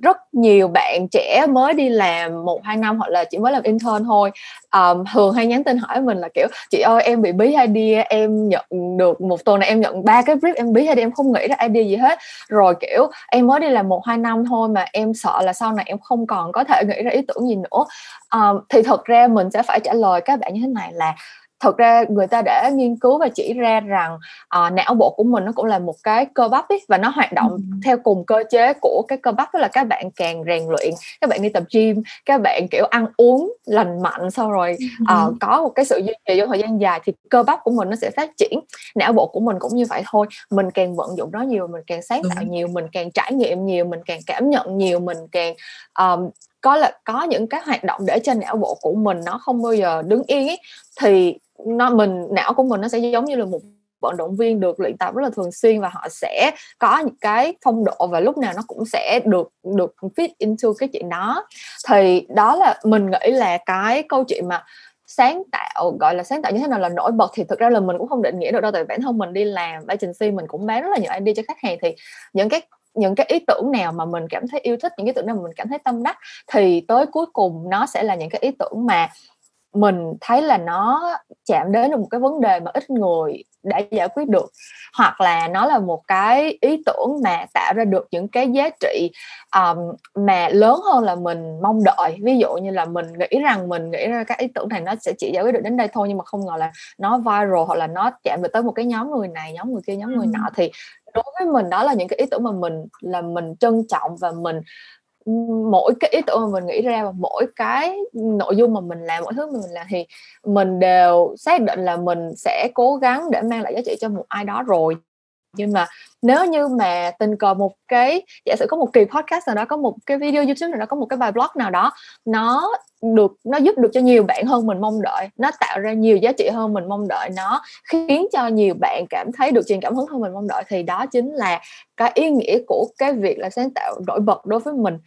Speaker 3: rất nhiều bạn trẻ mới đi làm một hai năm hoặc là chỉ mới làm intern thôi. Um, thường hay nhắn tin hỏi mình là kiểu chị ơi em bị bí idea em nhận được một tuần này em nhận ba cái brief em bí idea em không nghĩ ra idea gì hết. Rồi kiểu em mới đi làm một hai năm thôi mà em sợ là sau này em không còn có thể nghĩ ra ý tưởng gì nữa. Um, thì thật ra mình sẽ phải trả lời các bạn như thế này là thật ra người ta đã nghiên cứu và chỉ ra rằng uh, não bộ của mình nó cũng là một cái cơ bắp ấy, và nó hoạt động ừ. theo cùng cơ chế của cái cơ bắp đó là các bạn càng rèn luyện các bạn đi tập gym các bạn kiểu ăn uống lành mạnh sau rồi uh, có một cái sự duy trì trong thời gian dài thì cơ bắp của mình nó sẽ phát triển não bộ của mình cũng như vậy thôi. Mình càng vận dụng nó nhiều mình càng sáng tạo nhiều mình càng trải nghiệm nhiều mình càng cảm nhận nhiều mình càng um, có là có những cái hoạt động để cho não bộ của mình nó không bao giờ đứng yên ấy, thì nó, mình, não của mình nó sẽ giống như là một vận động viên được luyện tập rất là thường xuyên và họ sẽ có những cái phong độ và lúc nào nó cũng sẽ được được fit into cái chuyện đó. Thì đó là mình nghĩ là cái câu chuyện mà sáng tạo, gọi là sáng tạo như thế nào là nổi bật thì thực ra là mình cũng không định nghĩa được đâu, tại bản thân mình đi làm, agency mình cũng bán rất là nhiều idea cho khách hàng thì những cái những cái ý tưởng nào mà mình cảm thấy yêu thích, những ý tưởng nào mà mình cảm thấy tâm đắc thì tới cuối cùng nó sẽ là những cái ý tưởng mà mình thấy là nó chạm đến được một cái vấn đề mà ít người đã giải quyết được. Hoặc là nó là một cái ý tưởng mà tạo ra được những cái giá trị um, mà lớn hơn là mình mong đợi. Ví dụ như là mình nghĩ rằng mình nghĩ ra các ý tưởng này nó sẽ chỉ giải quyết được đến đây thôi nhưng mà không ngờ là nó viral hoặc là nó chạm được tới một cái nhóm người này nhóm người kia nhóm người nọ. Thì đối với mình đó là những cái ý tưởng mà mình là mình trân trọng và mình mỗi cái ý tưởng mà mình nghĩ ra và mỗi cái nội dung mà mình làm mỗi thứ mà mình làm thì mình đều xác định là mình sẽ cố gắng để mang lại giá trị cho một ai đó rồi nhưng mà nếu như mà tình cờ một cái giả sử có một kỳ podcast nào đó có một cái video youtube nào đó có một cái bài blog nào đó nó được nó giúp được cho nhiều bạn hơn mình mong đợi nó tạo ra nhiều giá trị hơn mình mong đợi nó khiến cho nhiều bạn cảm thấy được truyền cảm hứng hơn mình mong đợi thì đó chính là cái ý nghĩa của cái việc là sáng tạo nổi bật đối với mình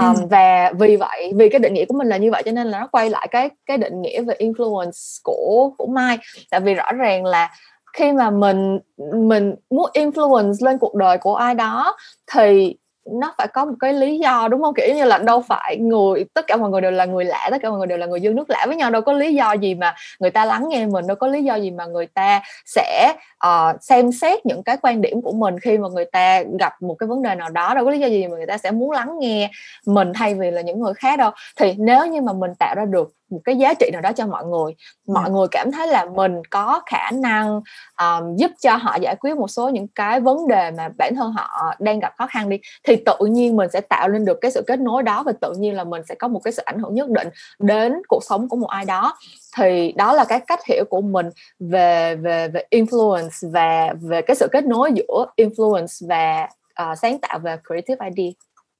Speaker 3: um, ừ. và vì vậy vì cái định nghĩa của mình là như vậy cho nên là nó quay lại cái cái định nghĩa về influence của của Mai tại vì rõ ràng là khi mà mình mình muốn influence lên cuộc đời của ai đó thì nó phải có một cái lý do đúng không? Kiểu như là đâu phải người tất cả mọi người đều là người lạ tất cả mọi người đều là người dân nước lạ với nhau đâu có lý do gì mà người ta lắng nghe mình đâu có lý do gì mà người ta sẽ uh, xem xét những cái quan điểm của mình khi mà người ta gặp một cái vấn đề nào đó. Đâu có lý do gì mà người ta sẽ muốn lắng nghe mình thay vì là những người khác đâu. Thì nếu như mà mình tạo ra được một cái giá trị nào đó cho mọi người. Mọi ừ. người cảm thấy là mình có khả năng um, giúp cho họ giải quyết một số những cái vấn đề mà bản thân họ đang gặp khó khăn đi thì tự nhiên mình sẽ tạo lên được cái sự kết nối đó và tự nhiên là mình sẽ có một cái sự ảnh hưởng nhất định đến cuộc sống của một ai đó. Thì đó là cái cách hiểu của mình về về về influence và về cái sự kết nối giữa influence và uh, sáng tạo và creative idea.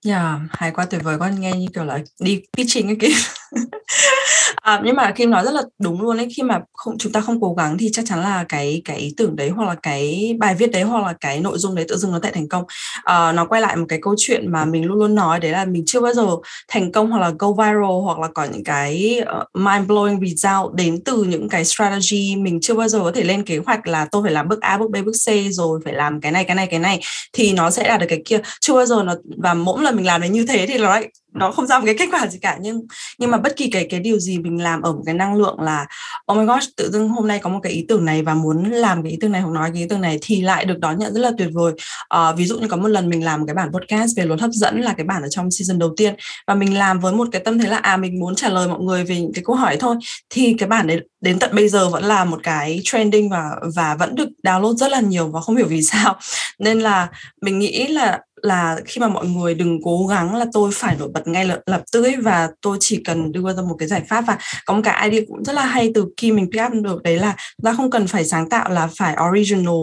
Speaker 2: Yeah, dạ, hay quá tuyệt vời con nghe như kiểu là đi pitching ấy kìa à, nhưng mà Kim nói rất là đúng luôn ấy khi mà không chúng ta không cố gắng thì chắc chắn là cái cái ý tưởng đấy hoặc là cái bài viết đấy hoặc là cái nội dung đấy tự dưng nó tại thành công. À, nó quay lại một cái câu chuyện mà mình luôn luôn nói đấy là mình chưa bao giờ thành công hoặc là go viral hoặc là có những cái ờ, uh, mind blowing result đến từ những cái strategy. Mình chưa bao giờ có thể lên kế hoạch là tôi phải làm bước A bước B bước C rồi phải làm cái này cái này cái này. Thì nó sẽ đạt được cái kia. Chưa bao giờ nó và mỗi lần mình làm đến như thế thì nó lại nó không ra một cái kết quả gì cả nhưng nhưng mà bất kỳ cái cái điều gì mình làm ở một cái năng lượng là oh my gosh tự dưng hôm nay có một cái ý tưởng này và muốn làm cái ý tưởng này hoặc nói cái ý tưởng này thì lại được đón nhận rất là tuyệt vời. Uh, ví dụ như có một lần mình làm một cái bản podcast về luật hấp dẫn là cái bản ở trong season đầu tiên và mình làm với một cái tâm thế là à mình muốn trả lời mọi người về những cái câu hỏi thôi thì cái bản đấy đến tận bây giờ vẫn là một cái trending và và vẫn được download rất là nhiều và không hiểu vì sao. Nên là mình nghĩ là là khi mà mọi người đừng cố gắng là tôi phải nổi bật ngay lập, lập tức ấy và tôi chỉ cần đưa ra một cái giải pháp và có một cái idea cũng rất là hay từ khi mình pick up được đấy là ta không cần phải sáng tạo là phải original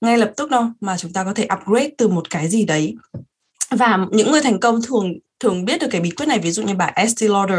Speaker 2: ngay lập tức đâu mà chúng ta có thể upgrade từ một cái gì đấy. Và những người thành công thường thường biết được cái bí quyết này. Ví dụ như bà Estee Lauder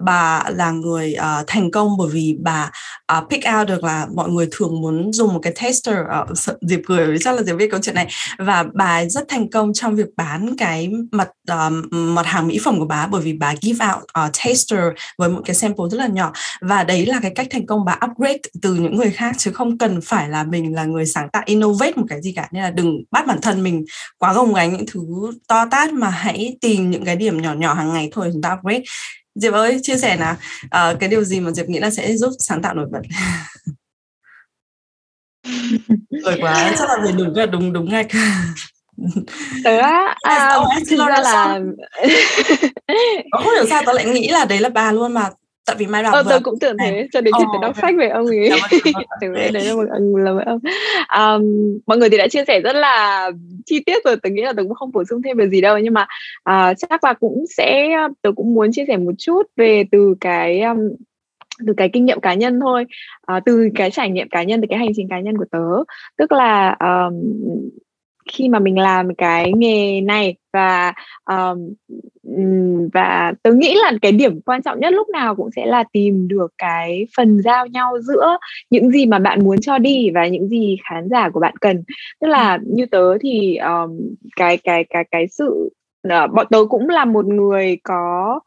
Speaker 2: bà là người uh, thành công bởi vì bà uh, pick out được là mọi người thường muốn dùng một cái tester uh, ờ, dịp cười chắc là Diệp biết câu chuyện này. Và bà rất thành công trong việc bán cái mặt uh, mặt hàng mỹ phẩm của bà bởi vì bà give out uh, tester với một cái sample rất là nhỏ. Và đấy là cái cách thành công bà upgrade từ những người khác chứ không cần phải là mình là người sáng tạo innovate một cái gì cả. Nên là đừng bắt bản thân mình quá gồng gánh những thứ to tát mà hãy tìm những cái điểm nhỏ nhỏ hàng ngày thôi chúng ta upgrade Diệp ơi chia sẻ nào? Uh, cái điều gì mà Diệp nghĩ là sẽ giúp sáng tạo nổi bật? Rồi quá chắc là về đúng đúng đúng ngạch
Speaker 4: tớ á à, thực ra là
Speaker 2: không hiểu sao tớ lại nghĩ là đấy là bà luôn mà tại vì mai đọc
Speaker 4: ờ, tôi cũng tưởng thế cho đến khi oh, đọc sách về ông ấy. Tưởng đấy đấy là một là một ông. Um, mọi người thì đã chia sẻ rất là chi tiết rồi tôi nghĩ là tôi cũng không bổ sung thêm về gì đâu. Nhưng mà uh, chắc là cũng sẽ tôi cũng muốn chia sẻ một chút về từ cái um, từ cái kinh nghiệm cá nhân thôi. Uh, từ cái trải nghiệm cá nhân từ cái hành trình cá nhân của tớ. Tức là um, khi mà mình làm cái nghề này và um, và tôi nghĩ là cái điểm quan trọng nhất lúc nào cũng sẽ là tìm được cái phần giao nhau giữa những gì mà bạn muốn cho đi và những gì khán giả của bạn cần. Tức là như tớ thì um, cái cái cái cái sự uh, bọn tớ cũng là một người có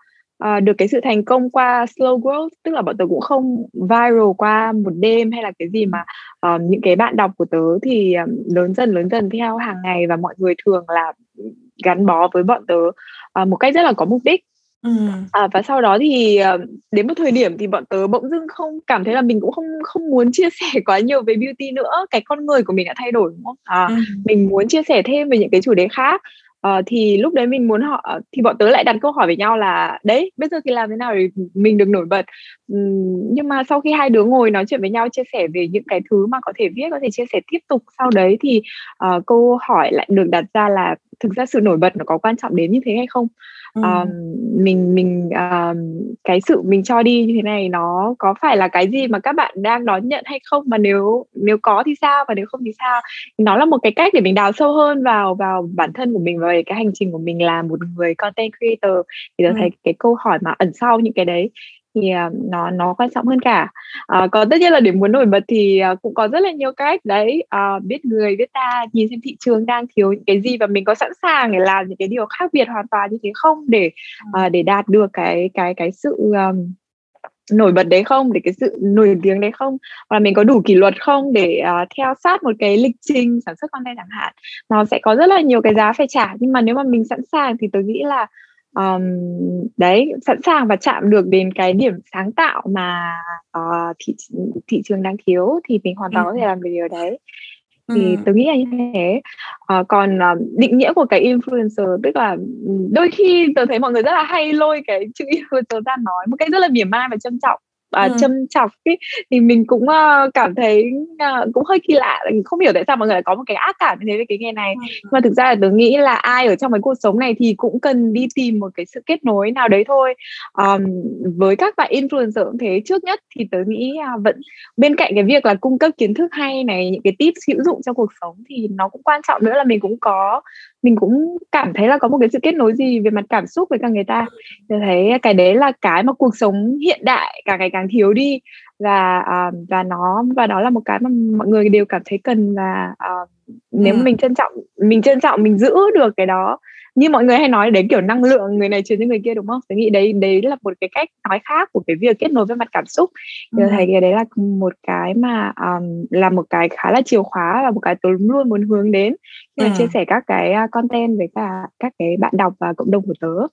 Speaker 4: uh, được cái sự thành công qua slow growth tức là bọn tớ cũng không viral qua một đêm hay là cái gì mà uh, những cái bạn đọc của tớ thì um, lớn dần lớn dần theo hàng ngày và mọi người thường là gắn bó với bọn tớ uh, một cách rất là có mục đích Ừ. À, và sau đó thì đến một thời điểm thì bọn tớ bỗng dưng không cảm thấy là mình cũng không không muốn chia sẻ quá nhiều về beauty nữa cái con người của mình đã thay đổi đúng không à, ừ. mình muốn chia sẻ thêm về những cái chủ đề khác uh, thì lúc đấy mình muốn họ ờ, thì bọn tớ lại đặt câu hỏi với nhau là đấy bây giờ thì làm thế nào để mình được nổi bật? Uhm, nhưng mà sau khi hai đứa ngồi nói chuyện với nhau chia sẻ về những cái thứ mà có thể viết có thể chia sẻ tiếp tục sau đấy thì uh, câu hỏi lại được đặt ra là thực ra sự nổi bật nó có quan trọng đến như thế hay không? Um, mình mình um, cái sự mình cho đi như thế này nó có phải là cái gì mà các bạn đang đón nhận hay không? Mà nếu nếu có thì sao? Và nếu không thì sao? Nó là một cái cách để mình đào sâu hơn vào vào bản thân của mình và cái hành trình của mình là một người content creator. Thì tôi thấy cái câu hỏi mà ẩn sau những cái đấy thì uh, nó nó quan trọng hơn cả. Uh, còn tất nhiên là để muốn nổi bật thì uh, cũng có rất là nhiều cách. Đấy uh, biết người biết ta nhìn xem thị trường đang thiếu những cái gì và mình có sẵn sàng để làm những cái điều khác biệt hoàn toàn như thế không? Để uh, để đạt được cái cái cái sự um, nổi bật đấy không? Để cái sự nổi tiếng đấy không? Là mình có đủ kỷ luật không? Để uh, theo sát một cái lịch trình sản xuất content chẳng hạn nó sẽ có rất là nhiều cái giá phải trả. Nhưng mà nếu mà mình sẵn sàng thì tôi nghĩ là um, đấy sẵn sàng và chạm được đến cái điểm sáng tạo mà uh, thị thị trường đang thiếu thì mình hoàn toàn ừ. có thể làm được điều đấy thì ừ. tôi nghĩ là như thế uh, còn uh, định nghĩa của cái influencer tức là đôi khi tôi thấy mọi người rất là hay lôi cái chữ influencer ra nói một cách rất là mỉa mai và trân trọng uh, ừ. châm chọc ấy, thì mình cũng uh, cảm thấy uh, cũng hơi kỳ lạ. Không hiểu tại sao mọi người lại có một cái ác cảm như thế về cái nghề này. Ừ. nhưng mà thực ra là tôi nghĩ là ai ở trong cái cuộc sống này thì cũng cần đi tìm một cái sự kết nối nào đấy thôi. Um, với các bạn influencer cũng thế trước nhất thì tôi nghĩ uh, vẫn bên cạnh cái việc là cung cấp kiến thức hay này những cái tips hữu dụng trong cuộc sống thì nó cũng quan trọng nữa là mình cũng có mình cũng cảm thấy là có một cái sự kết nối gì về mặt cảm xúc với cả người ta. Tôi thấy cái đấy là cái mà cuộc sống hiện đại càng ngày càng thiếu đi và uh, và nó và đó là một cái mà mọi người đều cảm thấy cần và uh, nếu ừ. mình trân trọng mình trân trọng mình giữ được cái đó như mọi người hay nói đến kiểu năng lượng người này truyền cho người kia đúng không? Tôi nghĩ đấy đấy là một cái cách nói khác của cái việc kết nối với mặt cảm xúc. Tôi ừ. thấy cái đấy là một cái mà um, là một cái khá là chìa khóa và một cái tôi luôn muốn hướng đến khi mà ừ. chia sẻ các cái content với cả các cái bạn đọc và cộng đồng của tớ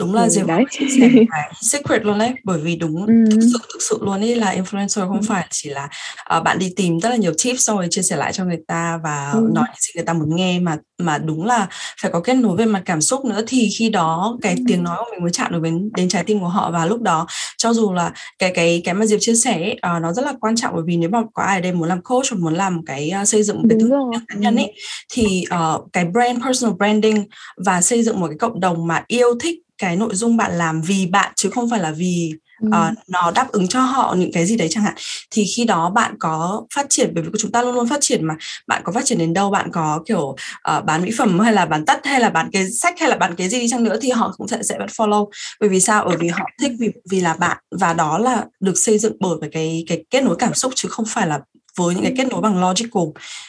Speaker 2: đúng là ừ, Diệp đấy chia sẻ cái secret luôn đấy bởi vì đúng ừ. thực sự thực sự luôn ấy là influencer không ừ. phải chỉ là uh, bạn đi tìm rất là nhiều tips xong rồi chia sẻ lại cho người ta và ừ. nói những gì người ta muốn nghe mà mà đúng là phải có kết nối về mặt cảm xúc nữa thì khi đó cái ừ. tiếng nói của mình mới chạm được đến đến trái tim của họ và lúc đó cho dù là cái cái cái mà Diệp chia sẻ ấy, uh, nó rất là quan trọng bởi vì nếu mà có ai đây muốn làm coach hoặc muốn làm cái uh, xây dựng một cái thương hiệu cá nhân ấy thì uh, cái brand personal branding và xây dựng một cái cộng đồng mà yêu thích cái nội dung bạn làm vì bạn chứ không phải là vì uh, nó đáp ứng cho họ những cái gì đấy chẳng hạn. Thì khi đó bạn có phát triển bởi vì chúng ta luôn luôn phát triển mà bạn có phát triển đến đâu bạn có kiểu uh, bán mỹ phẩm hay là bán tất hay là bán cái sách hay là bán cái gì đi chăng nữa thì họ cũng sẽ sẽ vẫn follow. Bởi vì sao? Bởi vì họ thích vì vì là bạn và đó là được xây dựng bởi cái cái kết nối cảm xúc chứ không phải là với những cái kết nối bằng logical.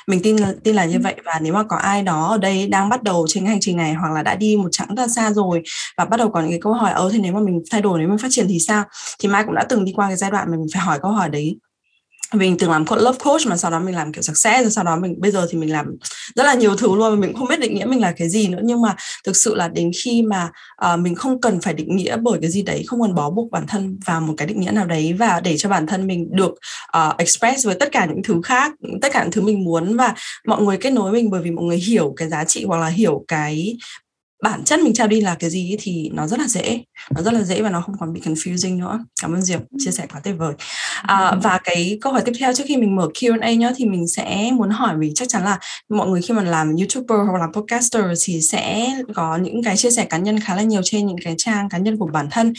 Speaker 2: Mình tin là tin là như vậy và nếu mà có ai đó ở đây đang bắt đầu trên hành trình này hoặc là đã đi một chặng rất xa rồi và bắt đầu có những cái câu hỏi ơ thì nếu mà mình thay đổi nếu mình phát triển thì sao? Thì mai cũng đã từng đi qua cái giai đoạn mà mình phải hỏi câu hỏi đấy mình từng làm love coach mà sau đó mình làm kiểu success rồi sau đó mình bây giờ thì mình làm rất là nhiều thứ luôn mà mình không biết định nghĩa mình là cái gì nữa. Nhưng mà thực sự là đến khi mà uh, mình không cần phải định nghĩa bởi cái gì đấy không cần bó buộc bản thân vào một cái định nghĩa nào đấy và để cho bản thân mình được uh, express với tất cả những thứ khác tất cả những thứ mình muốn và mọi người kết nối mình bởi vì mọi người hiểu cái giá trị hoặc là hiểu cái bản chất mình trao đi là cái gì thì nó rất là dễ nó rất là dễ và nó không còn bị confusing nữa. Cảm ơn diệp chia sẻ quá tuyệt vời. À, và cái câu hỏi tiếp theo trước khi mình mở Q&A nhá thì mình sẽ muốn hỏi vì chắc chắn là mọi người khi mà làm youtuber hoặc là podcaster thì sẽ có những cái chia sẻ cá nhân khá là nhiều trên những cái trang cá nhân của bản thân.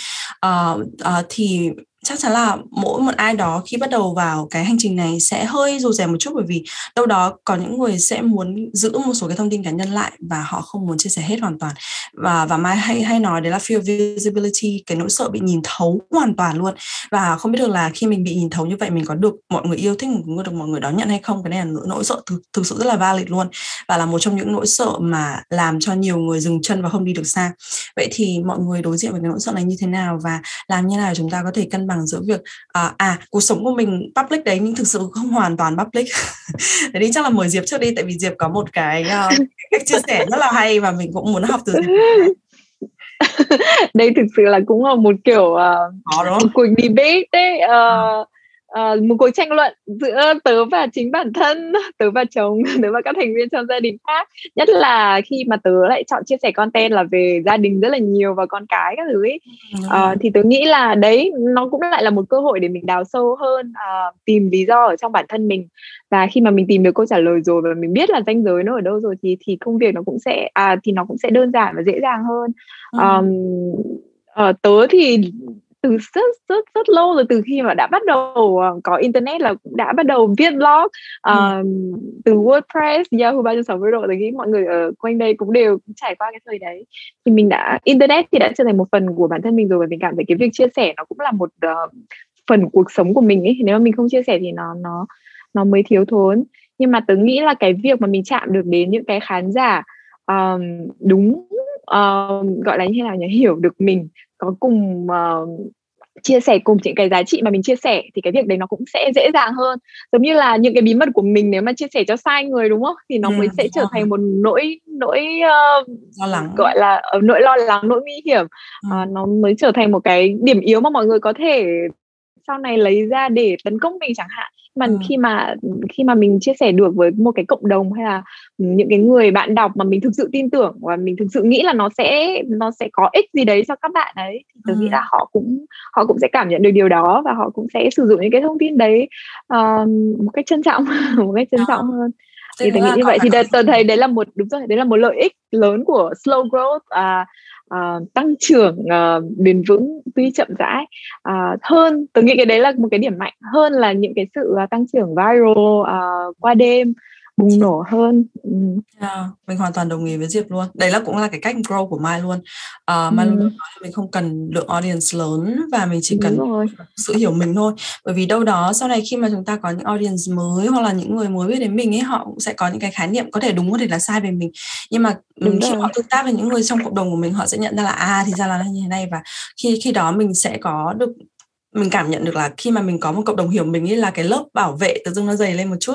Speaker 2: Uh, uh, thì chắc chắn là mỗi một ai đó khi bắt đầu vào cái hành trình này sẽ hơi dù rè một chút bởi vì đâu đó có những người sẽ muốn giữ một số cái thông tin cá nhân lại và họ không muốn chia sẻ hết hoàn toàn. Và và mai hay hay nói đấy là fear visibility cái nỗi sợ bị nhìn thấu hoàn toàn luôn. Và không biết được là khi mình bị nhìn thấu như vậy mình có được mọi người yêu thích mình có được mọi người đón nhận hay không? Cái này là nỗi sợ thực, thực sự rất là valid luôn. Và là một trong những nỗi sợ mà làm cho nhiều người dừng chân và không đi được xa. Vậy thì mọi người đối diện với cái nỗi sợ này như thế nào và làm như nào chúng ta có thể cân bằng giữa việc à, à cuộc sống của mình public đấy nhưng thực sự không hoàn toàn public. Thế đi chắc là mời diệp trước đi tại vì diệp có một cái uh, cách chia sẻ rất là hay và mình cũng muốn học từ
Speaker 4: đây thực sự là cũng là một kiểu uh, một cuộc debate đấy uh, uh, một cuộc tranh luận giữa tớ và chính bản thân tớ và chồng tớ và các thành viên trong gia đình khác. Nhất là khi mà tớ lại chọn chia sẻ content là về gia đình rất là nhiều và con cái các thứ ấy. Uh, thì tớ nghĩ là đấy nó cũng lại là một cơ hội để mình đào sâu hơn uh, tìm lý do ở trong bản thân mình. Và khi mà mình tìm được câu trả lời rồi và mình biết là ranh giới nó ở đâu rồi thì thì công việc nó cũng sẽ à, thì nó cũng sẽ đơn giản và dễ dàng hơn. Um, uh, tớ thì từ rất rất rất lâu rồi từ khi mà đã bắt đầu uh, có internet là cũng đã bắt đầu viết blog uh, ừ. từ WordPress, Yahoo 360 độ thì nghĩ mọi người ở quanh đây cũng đều trải qua cái thời đấy. Thì mình đã internet thì đã trở thành một phần của bản thân mình rồi và mình cảm thấy cái việc chia sẻ nó cũng là một uh, phần cuộc sống của mình ấy. Nếu mà mình không chia sẻ thì nó nó nó mới thiếu thốn. Nhưng mà tớ nghĩ là cái việc mà mình chạm được đến những cái khán giả um, đúng uh, gọi là như thế nào nhỉ? Hiểu được mình có cùng uh, chia sẻ cùng những cái giá trị mà mình chia sẻ thì cái việc đấy nó cũng sẽ dễ dàng hơn. Giống như là những cái bí mật của mình nếu mà chia sẻ cho sai người đúng không? Thì nó ừ, mới sẽ trở thành một nỗi nỗi uh,
Speaker 2: lo lắng.
Speaker 4: gọi là uh, nỗi lo lắng nỗi nguy hiểm. Ừ. uh, nó mới trở thành một cái điểm yếu mà mọi người có thể sau này lấy ra để tấn công mình chẳng hạn mà ừ. khi mà khi mà mình chia sẻ được với một cái cộng đồng hay là những cái người bạn đọc mà mình thực sự tin tưởng và mình thực sự nghĩ là nó sẽ nó sẽ có ích gì đấy cho các bạn ấy thì tôi ừ. nghĩ là họ cũng họ cũng sẽ cảm nhận được điều đó và họ cũng sẽ sử dụng những cái thông tin đấy uh, một cách trân trọng một cách trân à. trọng hơn thì tôi nghĩ như vậy thì tôi thấy đấy là một đúng rồi đấy là một lợi ích lớn của slow growth à, uh, tăng trưởng uh, bền vững tuy chậm rãi uh, hơn. Tôi nghĩ cái đấy là một cái điểm mạnh hơn là những cái sự uh, tăng trưởng viral uh, qua đêm bùng nổ hơn ừ.
Speaker 2: yeah, mình hoàn toàn đồng ý với Diệp luôn đấy là cũng là cái cách grow của Mai luôn uh, Mai ừ. luôn nói là mình không cần lượng audience lớn và mình chỉ cần sự hiểu mình thôi bởi vì đâu đó sau này khi mà chúng ta có những audience mới hoặc là những người mới biết đến mình ấy họ cũng sẽ có những cái khái niệm có thể đúng có thể là sai về mình nhưng mà Đúng khi rồi. họ tương tác với những người trong cộng đồng của mình họ sẽ nhận ra là à thì ra là như thế này và khi khi đó mình sẽ có được mình cảm nhận được là khi mà mình có một cộng đồng hiểu mình ấy là cái lớp bảo vệ tự dưng nó dày lên một chút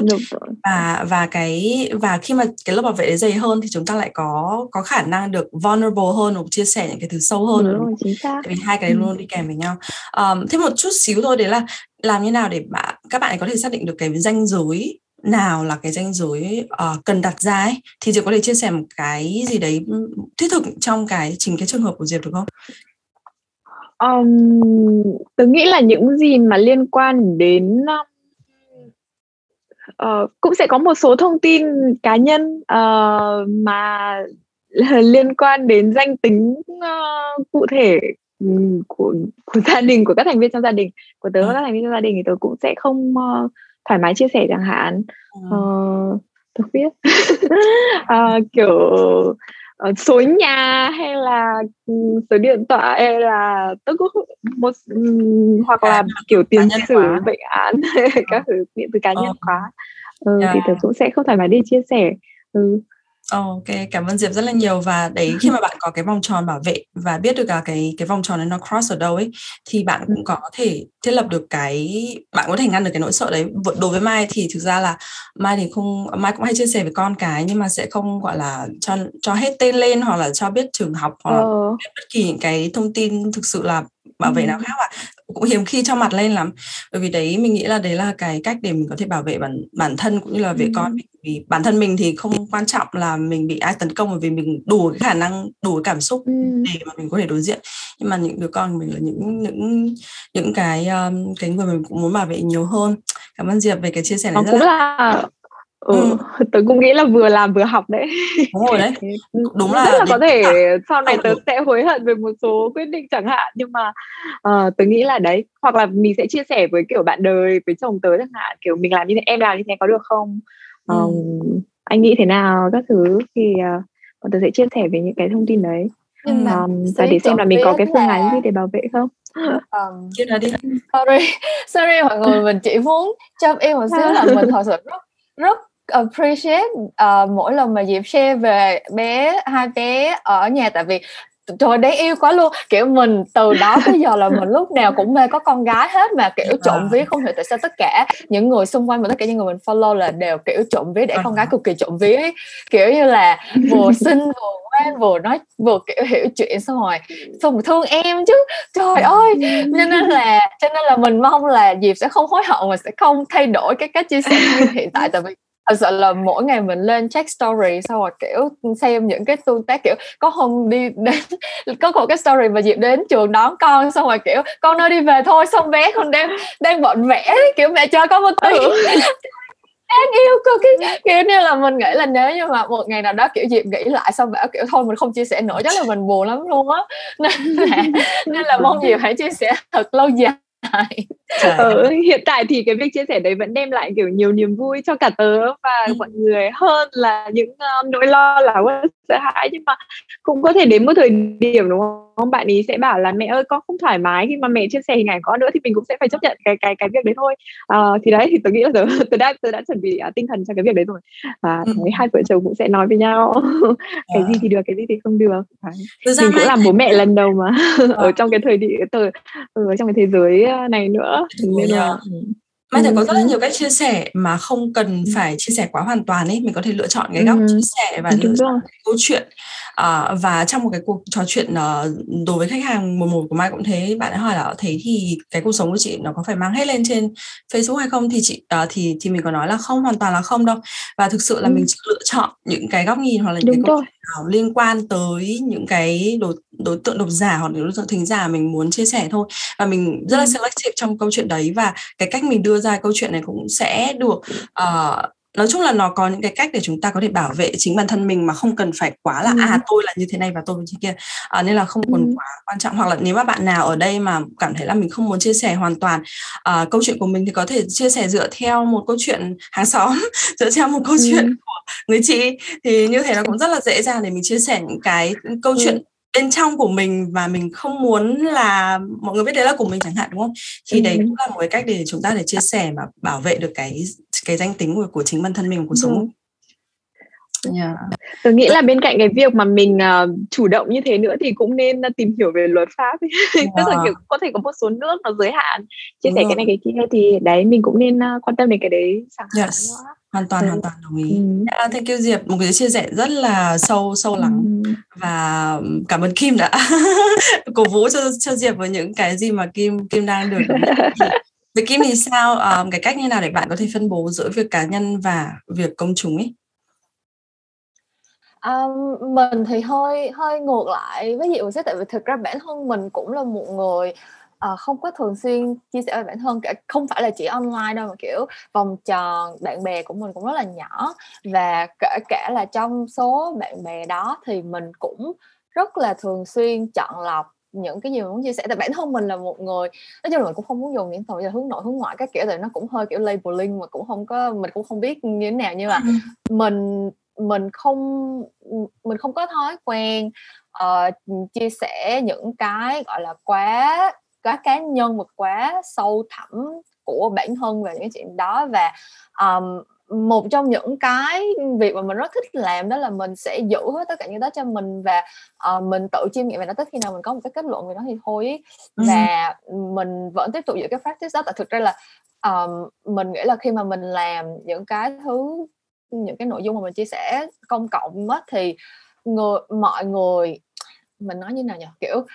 Speaker 2: và và cái và khi mà cái lớp bảo vệ đấy dày hơn thì chúng ta lại có có khả năng được vulnerable hơn hoặc chia sẻ những cái thứ sâu hơn
Speaker 4: đúng rồi, chính xác.
Speaker 2: vì hai cái đấy ừ. luôn đi kèm với nhau um, thêm một chút xíu thôi đấy là làm như nào để bạn các bạn có thể xác định được cái danh giới nào là cái danh giới uh, cần đặt ra ấy thì Diệp có thể chia sẻ một cái gì đấy thiết thực trong cái chính cái trường hợp của Diệp được không?
Speaker 4: Um, tôi nghĩ là những gì mà liên quan đến uh, cũng sẽ có một số thông tin cá nhân uh, mà liên quan đến danh tính uh, cụ thể của của gia đình của các thành viên trong gia đình. Của tớ và các thành viên trong gia đình thì tớ cũng sẽ không uh, thoải mái chia sẻ chẳng hạn. Uh, tớ biết. Uh, kiểu uh, số nhà hay là um, số điện thoại hay là cũng một um, hoặc là kiểu tiền sử bệnh án các thứ điện từ cá nhân quá ừ, yeah. thì tớ cũng sẽ không thoải mái đi chia sẻ. Ừ
Speaker 2: ok, cảm ơn Diệp rất là nhiều và đấy khi mà bạn có cái vòng tròn bảo vệ và biết được cả cái cái vòng tròn đấy nó cross ở đâu ấy thì bạn cũng có thể thiết lập được cái bạn có thể ngăn được cái nỗi sợ đấy. Đối với Mai thì thực ra là Mai thì không Mai cũng hay chia sẻ với con cái nhưng mà sẽ không gọi là cho cho hết tên lên hoặc là cho biết trường học hoặc là ờ. bất kỳ những cái thông tin thực sự là bảo vệ nào khác và cũng hiếm khi cho mặt lên lắm. Bởi vì đấy mình nghĩ là đấy là cái cách để mình có thể bảo vệ bản bản thân cũng như là vệ con vì bản thân mình thì không quan trọng là mình bị ai tấn công bởi vì mình đủ cái khả năng đủ cái cảm xúc để mà mình có thể đối diện. Nhưng mà những đứa con mình là những những những cái um, cái người mình cũng muốn bảo vệ nhiều hơn. Cảm ơn diệp về cái chia sẻ này
Speaker 4: rất cũng là ừ, ừ. tớ cũng nghĩ là vừa làm vừa học đấy.
Speaker 2: Đúng rồi đấy. Đúng là
Speaker 4: rất là có thể sau này tớ sẽ hối hận về một số quyết định chẳng hạn nhưng mà uh, tớ nghĩ là đấy hoặc là mình sẽ chia sẻ với kiểu bạn đời với chồng tớ chẳng hạn kiểu mình làm như thế em làm như thế có được không? Um, ừ. anh nghĩ thế nào? Các thứ thì uh, bọn tớ sẽ chia sẻ về những cái thông tin đấy. Nhưng mà um, và để xem là mình có cái phương án gì để bảo vệ không?
Speaker 2: Um, đi.
Speaker 3: sorry sorry mọi người mình chỉ muốn cho em một xíu là mình thật sự rất rất appreciate uh, mỗi lần mà Diệp share về bé hai bé ở nhà. Tại vì trời đáng yêu quá luôn. Kiểu mình từ đó tới giờ là mình lúc nào cũng mê có con gái hết mà kiểu trộm à. ví không hiểu tại sao tất cả những người xung quanh mình tất cả những người mình follow là đều kiểu trộm ví để con gái cực kỳ trộm ví kiểu như là vừa xinh vừa ngoan vừa nói vừa kiểu hiểu chuyện xong rồi xong rồi thương em chứ. Trời ơi! Cho nên là cho nên là mình mong là Diệp sẽ không hối hận và sẽ không thay đổi cái cách chia sẻ như hiện tại tại vì thật sự là mỗi ngày mình lên check story sau rồi kiểu xem những cái tương tác kiểu có hôm đi đến có một cái story mà dịp đến trường đón con xong rồi kiểu con ơi đi về thôi. Xong bé con đang đang bận vẽ kiểu mẹ cho con một tí ừ. đáng yêu cơ cái kiểu như là mình nghĩ là nếu như mà một ngày nào đó kiểu dịp nghĩ lại xong bảo kiểu thôi mình không chia sẻ nữa chắc là mình buồn lắm luôn á. Nên là nên là mong dịp hãy chia sẻ thật lâu dài
Speaker 4: ừ, hiện tại thì cái việc chia sẻ đấy vẫn đem lại kiểu nhiều niềm vui cho cả tớ và ừ. mọi người hơn là những um, nỗi lo là sợ hãi nhưng mà cũng có thể đến một thời điểm đúng không? Bạn ý sẽ bảo là mẹ ơi con không thoải mái khi mà mẹ chia sẻ hình ảnh con nữa thì mình cũng sẽ phải chấp nhận cái cái cái việc đấy thôi. À, thì đấy thì tôi nghĩ là tớ, tớ đã tớ đã chuẩn bị uh, tinh thần cho cái việc đấy rồi. Và ừ. hai vợ chồng cũng sẽ nói với nhau. Cái gì thì được cái gì thì không được. Đấy. mình cũng làm bố mẹ lần đầu mà. Ở trong cái thời điểm ở, ở trong cái thế giới này nữa. Nên là
Speaker 2: Mai thấy có rất là nhiều cách chia sẻ mà không cần phải chia sẻ quá hoàn toàn ấy. Mình có thể lựa chọn cái góc chia sẻ và lựa chọn câu chuyện. À, và trong một cái cuộc trò chuyện uh, đối với khách hàng mùa một của Mai cũng thế bạn ấy hỏi là thấy thì cái cuộc sống của chị nó có phải mang hết lên trên Facebook hay không? Thì chị uh, thì thì mình có nói là không hoàn toàn là không đâu. Và thực sự là ừ. mình lựa chọn những cái góc nhìn hoặc là những Đúng cái câu chuyện nào liên quan tới những cái đối đối tượng độc giả hoặc đối tượng thính giả mình muốn chia sẻ thôi và mình rất là selective trong câu chuyện đấy và cái cách mình đưa ra câu chuyện này cũng sẽ được uh, nói chung là nó có những cái cách để chúng ta có thể bảo vệ chính bản thân mình mà không cần phải quá là ừ. à tôi là như thế này và tôi như kia à, nên là không còn ừ. quá quan trọng hoặc là nếu mà bạn nào ở đây mà cảm thấy là mình không muốn chia sẻ hoàn toàn à, câu chuyện của mình thì có thể chia sẻ dựa theo một câu chuyện hàng xóm dựa theo một câu ừ. chuyện người chị thì như thế nó cũng rất là dễ dàng để mình chia sẻ những cái câu ừ. chuyện bên trong của mình và mình không muốn là mọi người biết đấy là của mình chẳng hạn đúng không thì ừ. đấy cũng là một cái cách để chúng ta để chia sẻ và bảo vệ được cái cái danh tính của, của chính bản thân mình của cuộc sống
Speaker 4: Yeah. Tôi nghĩ là bên cạnh cái việc mà mình uh, chủ động như thế nữa thì cũng nên uh, tìm hiểu về luật pháp yeah. tức là kiểu có thể có một số nước nó giới hạn chia sẻ cái này cái kia thì đấy mình cũng nên uh, quan tâm đến cái đấy chẳng hạn yes. nữa
Speaker 2: hoàn toàn ừ. hoàn toàn đồng ý. Ừ. Yeah, thank you Diệp, một cái chia sẻ rất là sâu sâu lắng ừ. và cảm ơn Kim đã cổ vũ cho cho Diệp với những cái gì mà Kim Kim đang được. Với Kim thì sao? Um, cái cách như nào để bạn có thể phân bố giữa việc cá nhân và việc công chúng ấy?
Speaker 3: Um, mình thì hơi hơi ngược lại với Diệu một tại vì thực ra bản thân mình cũng là một người uh, không có thường xuyên chia sẻ về bản thân cả không phải là chỉ online đâu mà kiểu vòng tròn bạn bè của mình cũng rất là nhỏ. Và kể cả là trong số bạn bè đó thì mình cũng rất là thường xuyên chọn lọc những cái gì mình muốn chia sẻ. Tại bản thân mình là một người nói chung là mình cũng không muốn dùng những từ hướng nội hướng ngoại các kiểu thì nó cũng hơi kiểu labeling mà cũng không có mình cũng không biết như thế nào. Nhưng mà mình mình không mình không có thói quen uh, chia sẻ những cái gọi là quá quá cá nhân và quá sâu thẳm của bản thân về những chuyện đó và um, một trong những cái việc mà mình rất thích làm đó là mình sẽ giữ hết tất cả những đó cho mình và uh, mình tự chiêm nghiệm về nó tới khi nào mình có một cái kết luận về nó thì thôi ý. và ừ. mình vẫn tiếp tục giữ cái practice đó tại thực ra là um, mình nghĩ là khi mà mình làm những cái thứ những cái nội dung mà mình chia sẻ công cộng á thì người mọi người mình nói như nào nhỉ kiểu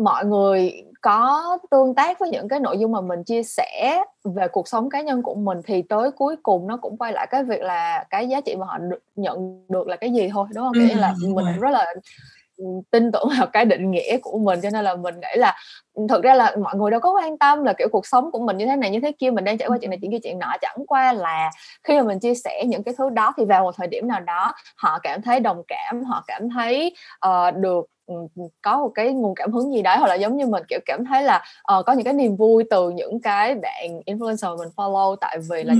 Speaker 3: mọi người có tương tác với những cái nội dung mà mình chia sẻ về cuộc sống cá nhân của mình thì tới cuối cùng nó cũng quay lại cái việc là cái giá trị mà họ được, nhận được là cái gì thôi đúng không? Nghĩa là mình rất là tin tưởng vào cái định nghĩa của mình cho nên là mình nghĩ là thực ra là mọi người đâu có quan tâm là kiểu cuộc sống của mình như thế này như thế kia mình đang trải qua chuyện này chuyện kia chuyện nọ chẳng qua là khi mà mình chia sẻ những cái thứ đó thì vào một thời điểm nào đó họ cảm thấy đồng cảm họ cảm thấy uh, được có một cái nguồn cảm hứng gì đấy hoặc là giống như mình kiểu cảm thấy là uh, có những cái niềm vui từ những cái bạn influencer mình follow tại vì là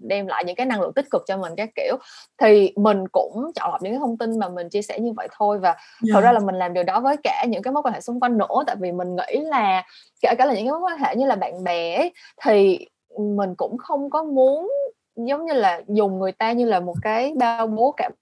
Speaker 3: đem lại những cái năng lượng tích cực cho mình các kiểu. Thì mình cũng chọn lọc những cái thông tin mà mình chia sẻ như vậy thôi và yeah. thật ra là mình làm điều đó với cả những cái mối quan hệ xung quanh nữa. Tại vì mình nghĩ là kể cả là những cái mối quan hệ như là bạn bè ấy, thì mình cũng không có muốn giống như là dùng người ta như là một cái bao bố cảm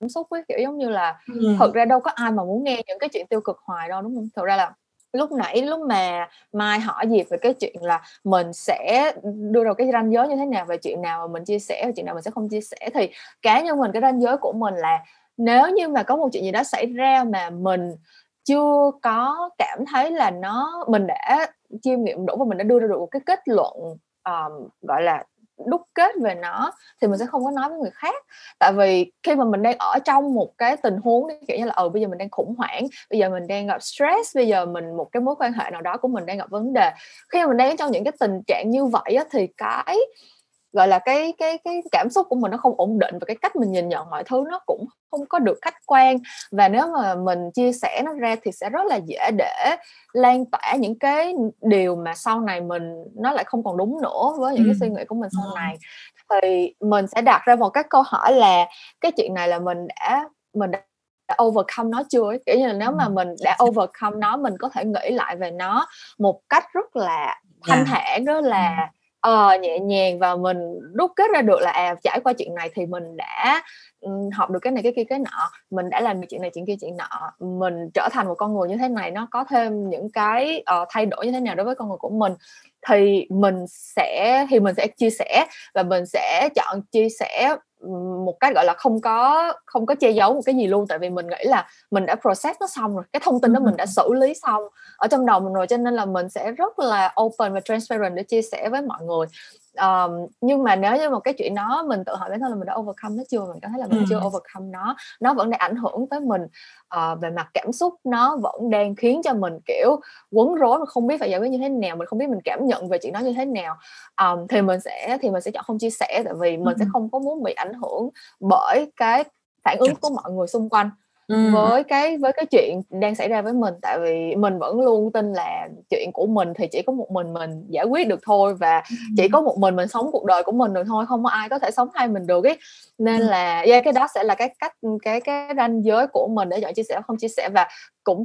Speaker 3: cảm xúc ấy kiểu giống như là ừ. thật ra đâu có ai mà muốn nghe những cái chuyện tiêu cực hoài đâu đúng không thật ra là lúc nãy lúc mà mai hỏi gì về cái chuyện là mình sẽ đưa ra cái ranh giới như thế nào về chuyện nào mà mình chia sẻ và chuyện nào mình sẽ không chia sẻ thì cá nhân mình cái ranh giới của mình là nếu như mà có một chuyện gì đó xảy ra mà mình chưa có cảm thấy là nó mình đã chiêm nghiệm đủ và mình đã đưa ra được một cái kết luận um, gọi là đúc kết về nó thì mình sẽ không có nói với người khác. Tại vì khi mà mình đang ở trong một cái tình huống kiểu như là ừ bây giờ mình đang khủng hoảng bây giờ mình đang gặp stress bây giờ mình một cái mối quan hệ nào đó của mình đang gặp vấn đề. Khi mà mình đang trong những cái tình trạng như vậy á, thì cái gọi là cái cái cái cảm xúc của mình nó không ổn định và cái cách mình nhìn nhận mọi thứ nó cũng không có được khách quan. Và nếu mà mình chia sẻ nó ra thì sẽ rất là dễ để lan tỏa những cái điều mà sau này mình nó lại không còn đúng nữa với những cái suy nghĩ của mình sau này. Thì mình sẽ đặt ra một cái câu hỏi là cái chuyện này là mình đã mình đã overcome nó chưa kiểu như là nếu mà mình đã overcome nó mình có thể nghĩ lại về nó một cách rất là thanh thản rất là ờ, nhẹ nhàng và mình đúc kết ra được là à trải qua chuyện này thì mình đã um, học được cái này cái kia cái nọ. Mình đã làm được chuyện này chuyện kia chuyện nọ. Mình trở thành một con người như thế này nó có thêm những cái uh, thay đổi như thế nào đối với con người của mình thì mình sẽ thì mình sẽ chia sẻ và mình sẽ chọn chia sẻ một cách gọi là không có không có che giấu một cái gì luôn. Tại vì mình nghĩ là mình đã process nó xong rồi cái thông tin đó mình đã xử lý xong ở trong đầu mình rồi cho nên là mình sẽ rất là open và transparent để chia sẻ với mọi người. Um, nhưng mà nếu như một cái chuyện đó mình tự hỏi bản thân là mình đã overcome nó chưa? Mình cảm thấy là mình ừ. chưa overcome nó nó vẫn đang ảnh hưởng tới mình uh, về mặt cảm xúc nó vẫn đang khiến cho mình kiểu quấn rối mà không biết phải giải quyết như thế nào mình không biết mình cảm nhận về chuyện đó như thế nào. Um, thì mình sẽ thì mình sẽ chọn không chia sẻ tại vì mình ừ. sẽ không có muốn bị ảnh hưởng bởi cái phản ứng của mọi người xung quanh ừ. với cái với cái chuyện đang xảy ra với mình tại vì mình vẫn luôn tin là chuyện của mình thì chỉ có một mình mình giải quyết được thôi và ừ. chỉ có một mình mình sống cuộc đời của mình được thôi không có ai có thể sống thay mình được ấy nên ừ. là yeah, cái đó sẽ là cái cách cái cái ranh giới của mình để chọn chia sẻ không chia sẻ và cũng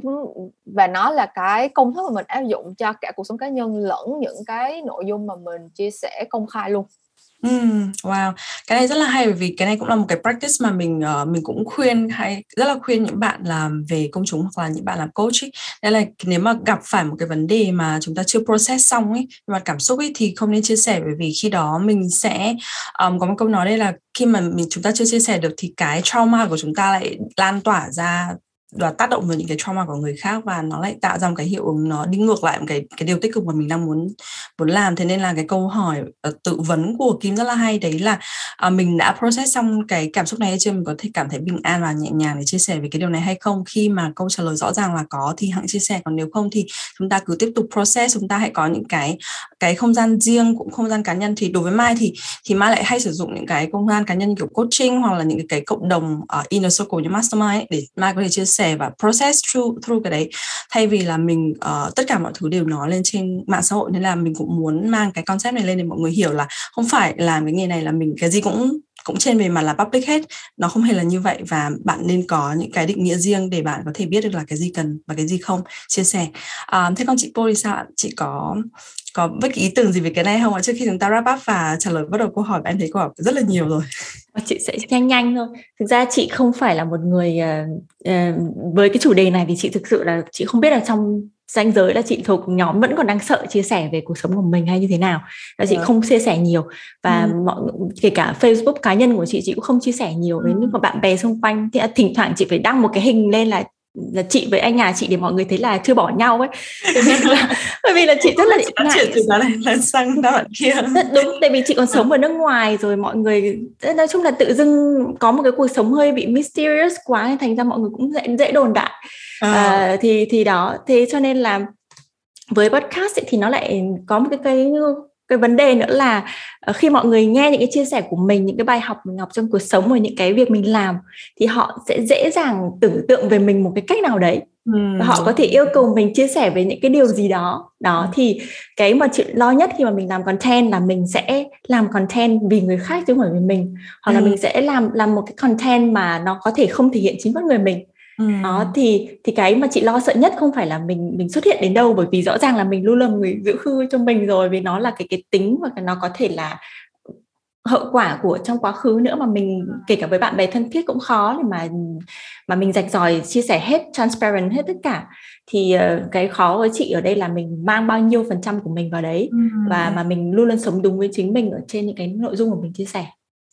Speaker 3: và nó là cái công thức mà mình áp dụng cho cả cuộc sống cá nhân lẫn những cái nội dung mà mình chia sẻ công khai luôn
Speaker 2: Ừm, wow, cái này rất là hay bởi vì cái này cũng là một cái practice mà mình ờ, mình cũng khuyên hay rất là khuyên những bạn làm về công chúng hoặc là những bạn làm coach ấy. Đây là nếu mà gặp phải một cái vấn đề mà chúng ta chưa process xong ấy, về mặt cảm xúc ấy thì không nên chia sẻ bởi vì khi đó mình sẽ um, có một câu nói đây là khi mà mình chúng ta chưa chia sẻ được thì cái trauma của chúng ta lại lan tỏa ra và tác động vào những cái trauma của người khác và nó lại tạo ra một cái hiệu ứng nó đi ngược lại một cái cái điều tích cực mà mình đang muốn muốn làm. Thế nên là cái câu hỏi uh, tự vấn của Kim rất là hay đấy là uh, mình đã process xong cái cảm xúc này hay chưa? Mình có thể cảm thấy bình an và nhẹ nhàng để chia sẻ về cái điều này hay không? Khi mà câu trả lời rõ ràng là có thì hãy chia sẻ còn nếu không thì chúng ta cứ tiếp tục process chúng ta hãy có những cái cái không gian riêng cũng không gian cá nhân. Thì đối với Mai thì thì Mai lại hay sử dụng những cái không gian cá nhân kiểu coaching hoặc là những cái, cái cộng đồng ở uh, inner circle như mastermind ấy, để Mai có thể chia sẻ sẻ và process through through cái đấy. Thay vì là mình uh, tất cả mọi thứ đều nói lên trên mạng xã hội nên là mình cũng muốn mang cái concept này lên để mọi người hiểu là không phải làm cái nghề này là mình cái gì cũng cũng trên bề mặt là public hết. Nó không hề là như vậy và bạn nên có những cái định nghĩa riêng để bạn có thể biết được là cái gì cần và cái gì không. Chia sẻ. À, thế còn chị Poli sao chị có có bất kỳ ý tưởng gì về cái này không ạ? Trước khi chúng ta wrap up và trả lời bắt đầu câu hỏi em thấy câu hỏi rất là nhiều rồi.
Speaker 5: Ờ, chị sẽ nhanh nhanh thôi. Thực ra chị không phải là một người uh, uh, với cái chủ đề này thì chị thực sự là chị không biết là trong danh giới là chị thuộc nhóm vẫn còn đang sợ chia sẻ về cuộc sống của mình hay như thế nào là chị ừ. không chia sẻ nhiều và ừ. mọi kể cả Facebook cá nhân của chị chị cũng không chia sẻ nhiều với những bạn bè xung quanh thì thỉnh thoảng chị phải đăng một cái hình lên là là chị với anh nhà chị để mọi người thấy là chưa bỏ nhau ấy. Là, bởi vì là chị rất là
Speaker 2: ngại. chuyện từ đó này là sang đó kia.
Speaker 5: Rất đúng tại vì chị còn sống ở nước ngoài rồi mọi người nói chung là tự dưng có một cái cuộc sống hơi bị mysterious quá nên thành ra mọi người cũng dễ dễ đồn đại. À. À, thì thì đó thế cho nên là với podcast ấy, thì nó lại có một cái cái cái vấn đề nữa là ờ, khi mọi người nghe những cái chia sẻ của mình những cái bài học mình học trong cuộc sống và những cái việc mình làm thì họ sẽ dễ dàng tưởng tượng về mình một cái cách nào đấy. Và họ có thể yêu cầu mình chia sẻ về những cái điều gì đó. Đó thì cái mà chị lo nhất khi mà mình làm content là mình sẽ làm content vì người khác chứ không phải vì mình. Hoặc là mình sẽ làm làm một cái content mà nó có thể không thể hiện chính con người mình Ừ. đó thì thì cái mà chị lo sợ nhất không phải là mình mình xuất hiện đến đâu bởi vì rõ ràng là mình luôn là người giữ khư cho mình rồi vì nó là cái cái tính và nó có thể là hậu quả của trong quá khứ nữa mà mình kể cả với bạn bè thân thiết cũng khó để mà mà mình rạch ròi chia sẻ hết transparent hết tất cả thì uh, cái khó với chị ở đây là mình mang bao nhiêu phần trăm của mình vào đấy ừ. và mà mình luôn luôn sống đúng với chính mình ở trên những cái nội dung của mình chia sẻ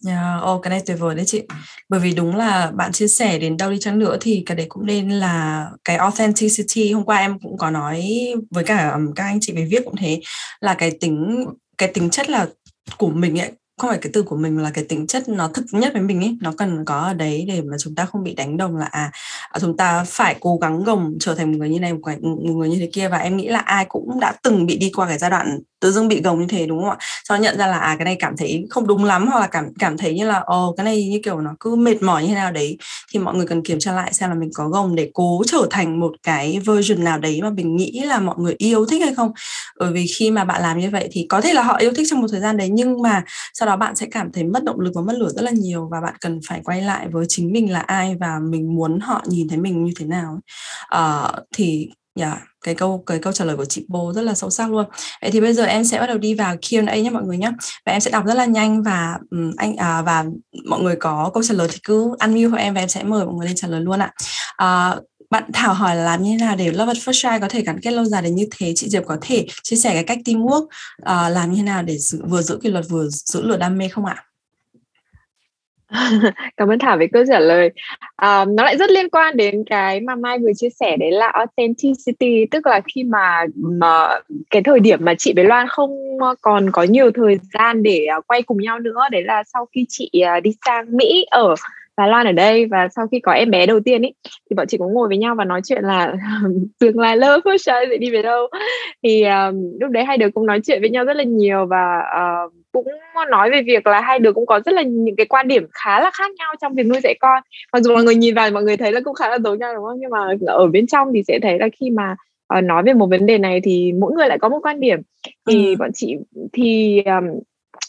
Speaker 5: Ờ,
Speaker 2: yeah, oh, cái này tuyệt vời đấy chị. Bởi vì đúng là bạn chia sẻ đến đâu đi chăng nữa thì cái đấy cũng nên là cái authenticity. Hôm qua em cũng có nói với cả các anh chị về viết cũng thế là cái tính cái tính chất là của mình ấy không phải cái từ của mình mà là cái tính chất nó thực nhất với mình ấy nó cần có ở đấy để mà chúng ta không bị đánh đồng là à, à chúng ta phải cố gắng gồng trở thành một người như này một người, một người như thế kia và em nghĩ là ai cũng đã từng bị đi qua cái giai đoạn tự dưng bị gồng như thế đúng không ạ? Sau nhận ra là à cái này cảm thấy không đúng lắm hoặc là cảm cảm thấy như là ồ cái này như kiểu nó cứ mệt mỏi như thế nào đấy thì mọi người cần kiểm tra lại xem là mình có gồng để cố trở thành một cái version nào đấy mà mình nghĩ là mọi người yêu thích hay không. Bởi vì khi mà bạn làm như vậy thì có thể là họ yêu thích trong một thời gian đấy nhưng mà sau đó bạn sẽ cảm thấy mất động lực và mất lửa rất là nhiều và bạn cần phải quay lại với chính mình là ai và mình muốn họ nhìn thấy mình như thế nào uh, thì yeah, cái câu cái câu trả lời của chị Bố rất là sâu sắc luôn. Vậy thì bây giờ em sẽ bắt đầu đi vào Q&A nhé mọi người nhé. Và em sẽ đọc rất là nhanh và um, anh à, và mọi người có câu trả lời thì cứ unmute của em và em sẽ mời mọi người lên trả lời luôn ạ. À, bạn Thảo hỏi là làm như thế nào để Love at First Try có thể gắn kết lâu dài đến như thế chị Diệp có thể chia sẻ cái cách teamwork uh, làm như thế nào để giữ, vừa giữ kỷ luật vừa giữ lửa đam mê không ạ?
Speaker 4: cảm ơn thảo về câu trả lời. À, nó lại rất liên quan đến cái mà mai vừa chia sẻ đấy là authenticity tức là khi mà, mà cái thời điểm mà chị với loan không ờ, còn có nhiều thời gian để ờ, quay cùng nhau nữa đấy là sau khi chị ờ, đi sang mỹ ở và Loan ở đây và sau khi có em bé đầu tiên ý thì bọn chị cũng ngồi với nhau và nói chuyện là tương lai first sẽ đi về đâu? Thì um, lúc đấy hai đứa cũng nói chuyện với nhau rất là nhiều và uh, cũng nói về việc là hai đứa cũng có rất là những cái quan điểm khá là khác nhau trong việc nuôi dạy con. Mặc dù mọi người nhìn vào mọi người thấy là cũng khá là giống nhau đúng không? Nhưng mà ở bên trong thì sẽ thấy là khi mà uh, nói về một vấn đề này thì mỗi người lại có một quan điểm. Thì ừ. bọn chị thì um,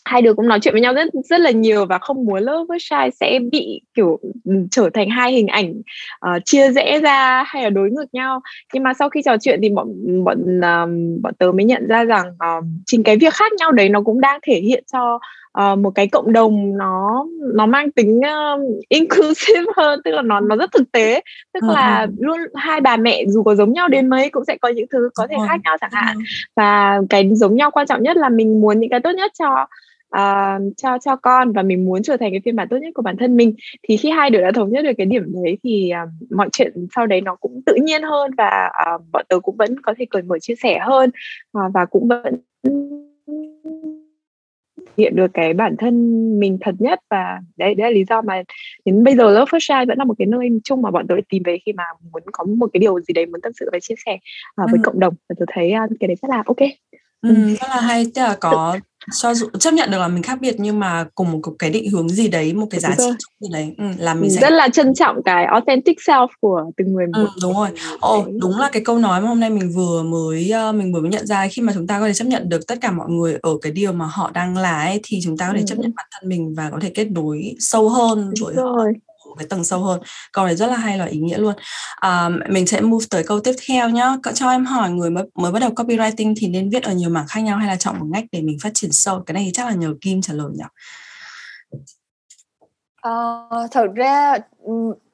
Speaker 4: hai đứa cũng nói chuyện với nhau rất rất là nhiều và không muốn với Shy sẽ bị kiểu trở thành hai hình ảnh uh, chia rẽ ra hay là đối ngược nhau. Nhưng mà sau khi trò chuyện thì bọn bọn um, bọn tớ mới nhận ra rằng uh, chính cái việc khác nhau đấy nó cũng đang thể hiện cho uh, một cái cộng đồng nó nó mang tính uh, inclusive hơn tức là nó nó rất thực tế. Tức là luôn hai bà mẹ dù có giống nhau đến mấy cũng sẽ có những thứ có thể khác nhau chẳng hạn. và cái giống nhau quan trọng nhất là mình muốn những cái tốt nhất cho uh, cho cho con và mình muốn trở thành cái phiên bản tốt nhất của bản thân mình thì khi hai đứa đã thống nhất được cái điểm đấy thì uh, mọi chuyện sau đấy nó cũng tự nhiên hơn và uh, bọn tớ cũng vẫn có thể cởi mở chia sẻ hơn uh, và cũng vẫn hiện được cái bản thân mình thật nhất. Và đấy đấy là lý do mà đến bây giờ Love First Shine vẫn là một cái nơi chung mà bọn tôi tìm về khi mà muốn có một cái điều gì đấy muốn tâm sự và chia sẻ uh, với ừ. cộng đồng. Và tôi thấy uh, cái đấy rất là ok
Speaker 2: ừ, rất là hay. Tức là có cho dù chấp nhận được là mình khác biệt nhưng mà cùng một cái định hướng gì đấy một cái giá trị gì đấy ừ, là mình
Speaker 4: sẽ rất là trân trọng cái authentic self của từng người
Speaker 2: một ừ, đúng rồi. ồ oh, đúng là cái câu nói mà hôm nay mình vừa mới uh, mình vừa mới nhận ra khi mà chúng ta có thể chấp nhận được tất cả mọi người ở cái điều mà họ đang là ấy, thì chúng ta có thể ừ. chấp nhận bản thân mình và có thể kết nối sâu hơn với họ một cái tầng sâu hơn. Câu này rất là hay là ý nghĩa luôn. À, mình sẽ move tới câu tiếp theo nhá. Cho em hỏi người mới mới bắt đầu copywriting thì nên viết ở nhiều mảng khác nhau hay là chọn một ngách để mình phát triển sâu? Cái này thì chắc là nhờ Kim trả lời nhỉ.
Speaker 3: Uh, thật ra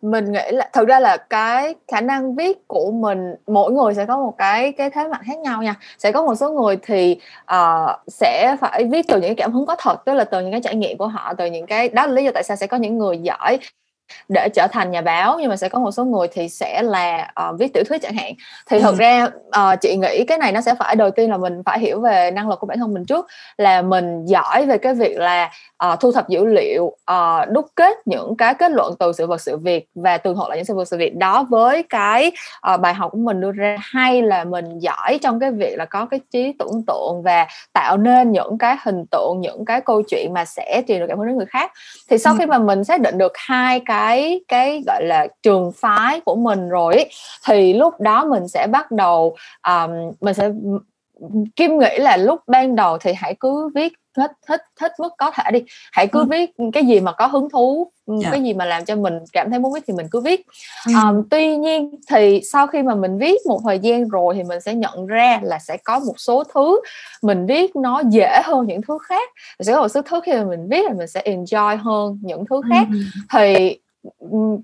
Speaker 3: mình nghĩ là thật ra là cái khả năng viết của mình mỗi người sẽ có một cái cái thế mạnh khác nhau nha. Sẽ có một số người thì uh, sẽ phải viết từ những cái cảm hứng có thật tức là từ những cái trải nghiệm của họ từ những cái đó là lý do tại sao sẽ có những người giỏi để trở thành nhà báo nhưng mà sẽ có một số người thì sẽ là uh, viết tiểu thuyết chẳng hạn thì ừ. thật ra uh, chị nghĩ cái này nó sẽ phải đầu tiên là mình phải hiểu về năng lực của bản thân mình trước là mình giỏi về cái việc là uh, thu thập dữ liệu uh, đúc kết những cái kết luận từ sự vật sự việc và tường thuật lại những sự vật sự việc đó với cái uh, bài học của mình đưa ra hay là mình giỏi trong cái việc là có cái trí tưởng tượng và tạo nên những cái hình tượng những cái câu chuyện mà sẽ truyền được cảm hứng đến người khác thì sau ừ. khi mà mình xác định được hai cái cái gọi là trường phái của mình rồi thì lúc đó mình sẽ bắt đầu um, mình sẽ Kim nghĩ là lúc ban đầu thì hãy cứ viết hết hết hết mức có thể đi hãy cứ ừ. viết cái gì mà có hứng thú yeah. Dạ. cái gì mà làm cho mình cảm thấy muốn viết thì mình cứ viết ừ. um, tuy nhiên thì sau khi mà mình viết một thời gian rồi thì mình sẽ nhận ra là sẽ có một số thứ mình viết nó dễ hơn những thứ khác sẽ có một số thứ khi mà mình viết là mình sẽ enjoy hơn những thứ khác ừ. thì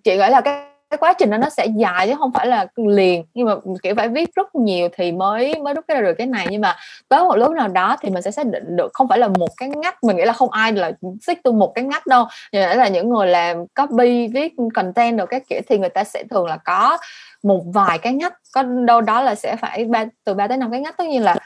Speaker 3: chị nghĩ là cái cái quá trình đó nó sẽ dài chứ không phải là liền. Nhưng mà kiểu phải viết rất nhiều thì mới mới đúc ra được cái này. Nhưng mà tới một lúc nào đó thì mình sẽ xác định được không phải là một cái ngách. Mình nghĩ là không ai là xích tu một cái ngách đâu. Nhưng là những người làm copy viết content được các kiểu thì người ta sẽ thường là có một vài cái ngách. Có đâu đó là sẽ phải ba từ 3 tới năm cái ngách. Tất nhiên là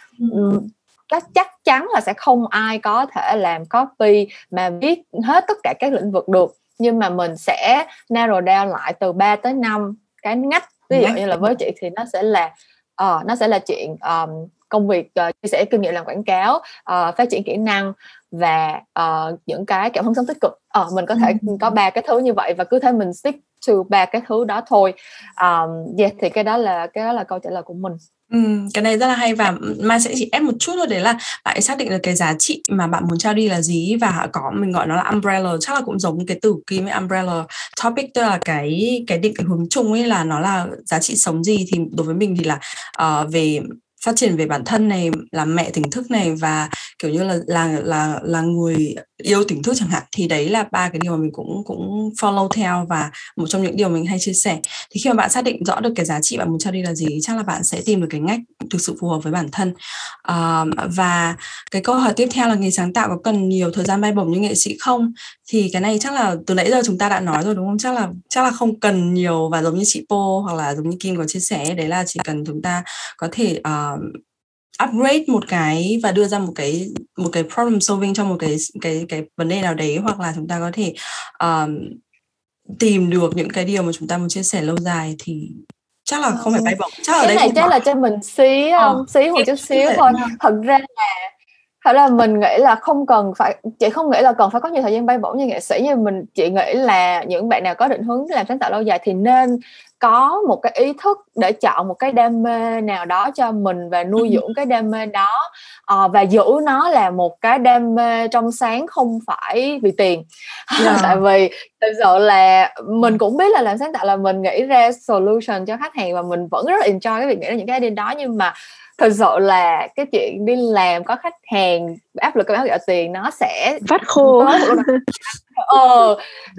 Speaker 3: chắc chắc chắn là sẽ không ai có thể làm copy mà viết hết tất cả các lĩnh vực được nhưng mà mình sẽ narrow down lại từ 3 tới 5 cái ngách. Ví dụ như là với chị thì nó sẽ là uh, nó sẽ là chuyện um, công việc uh, chia sẻ kinh nghiệm làm quảng cáo uh, phát triển kỹ năng và uh, những cái cảm hứng sống tích cực. Uh, mình có thể ừ. có ba cái thứ như vậy và cứ thế mình stick to ba cái thứ đó thôi. Um, yeah, thì cái đó là cái đó là câu trả lời của mình
Speaker 2: Ừ, cái này rất là hay và Mai sẽ chỉ ép một chút thôi đấy là bạn xác định được cái giá trị mà bạn muốn trao đi là gì và có mình gọi nó là umbrella. Chắc là cũng giống cái từ kim với umbrella topic tức là cái cái định cái hướng chung ấy là nó là giá trị sống gì thì đối với mình thì là uh, về phát triển về bản thân này làm mẹ tỉnh thức này và kiểu như là là là là người yêu tỉnh thức chẳng hạn thì đấy là ba cái điều mà mình cũng cũng follow theo và một trong những điều mình hay chia sẻ. Thì khi mà bạn xác định rõ được cái giá trị bạn muốn cho đi là gì chắc là bạn sẽ tìm được cái ngách thực sự phù hợp với bản thân. À, và cái câu hỏi tiếp theo là nghề sáng tạo có cần nhiều thời gian bay bổng như nghệ sĩ không? Thì cái này chắc là từ nãy giờ chúng ta đã nói rồi đúng không? Chắc là chắc là không cần nhiều và giống như chị Po hoặc là giống như Kim có chia sẻ đấy là chỉ cần chúng ta có thể uh, upgrade một cái và đưa ra một cái một cái problem solving cho một cái cái cái vấn đề nào đấy hoặc là chúng ta có thể um, tìm được những cái điều mà chúng ta muốn chia sẻ lâu dài thì chắc là không phải bay bổng. Chắc
Speaker 3: là cái này chắc là cho mình xí um, ờ, xí một chút xíu thôi. thật ra là thật ra mình nghĩ là không cần phải chị không nghĩ là cần phải có nhiều thời gian bay bổng như nghệ sĩ nhưng mình chị nghĩ là những bạn nào có định hướng làm sáng tạo lâu dài thì nên có một cái ý thức để chọn một cái đam mê nào đó cho mình và nuôi dưỡng cái đam mê đó. Uh, và giữ nó là một cái đam mê trong sáng không phải vì tiền. Yeah. tại vì thực sự là mình cũng biết là làm sáng tạo là mình nghĩ ra solution cho khách hàng và mình vẫn rất là enjoy cái việc nghĩ ra những cái idea đó. Nhưng mà thực sự là cái chuyện đi làm có khách hàng áp lực cái báo gọi tiền nó sẽ
Speaker 4: phát khô
Speaker 3: ờ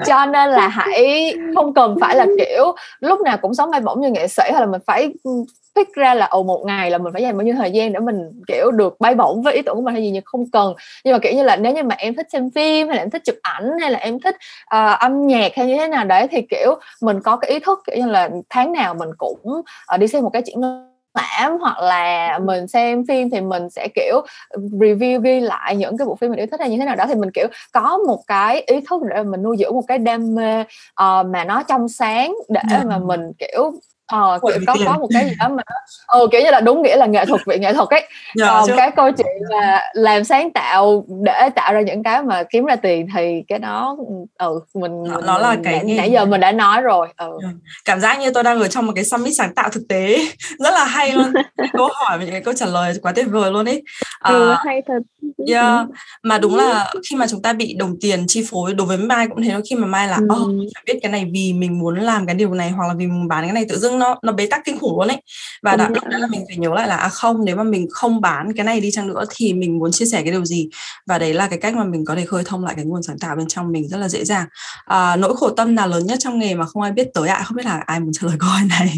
Speaker 3: cho nên là hãy không cần phải là kiểu lúc nào cũng sống bay bổng như nghệ sĩ hay là mình phải ừ, pick ra là ồ một ngày là mình phải dành bao nhiêu thời gian để mình kiểu được bay bổng với ý tưởng của mình hay gì nhưng không cần. Nhưng mà kiểu như là nếu như mà em thích xem phim hay là em thích chụp ảnh hay là em thích uh, âm nhạc hay như thế nào đấy thì kiểu mình có cái ý thức kiểu như là tháng nào mình cũng uh, đi xem một cái triển lãm lãm hoặc là mình xem phim thì mình sẽ kiểu review ghi lại những cái bộ phim mình yêu thích hay như thế nào đó. Thì mình kiểu có một cái ý thức để mình nuôi dưỡng một cái đam mê uh, mà nó trong sáng để mà mình kiểu ờ kiểu có có một cái gì đó mà ờ kiểu như là đúng nghĩa là nghệ thuật vị nghệ thuật ấy dạ, còn chứ. cái câu chuyện là làm sáng tạo để tạo ra những cái mà kiếm ra tiền thì cái đó ừ mình
Speaker 2: nó, nó là cái
Speaker 3: nãy, nãy giờ mình đã nói rồi ừ.
Speaker 2: ừ. cảm giác như tôi đang ở trong một cái summit sáng tạo thực tế rất là hay luôn câu hỏi và những cái câu trả lời quá tuyệt vời luôn ấy
Speaker 4: ừ, uh, hay thật
Speaker 2: yeah. mà đúng là khi mà chúng ta bị đồng tiền chi phối đối với mai cũng thế khi mà mai là ừ. oh, biết cái này vì mình muốn làm cái điều này hoặc là vì mình bán cái này tự dưng nó nó bế tắc kinh khủng luôn ấy. Và đã lúc đó là mình phải nhớ lại là à không nếu mà mình không bán cái này đi chăng nữa thì mình muốn chia sẻ cái điều gì? Và đấy là cái cách mà mình có thể khơi thông lại cái nguồn sáng tạo bên trong mình rất là dễ dàng. À, nỗi khổ tâm nào lớn nhất trong nghề mà không ai biết tới ạ? À? không biết là ai muốn trả lời câu hỏi này?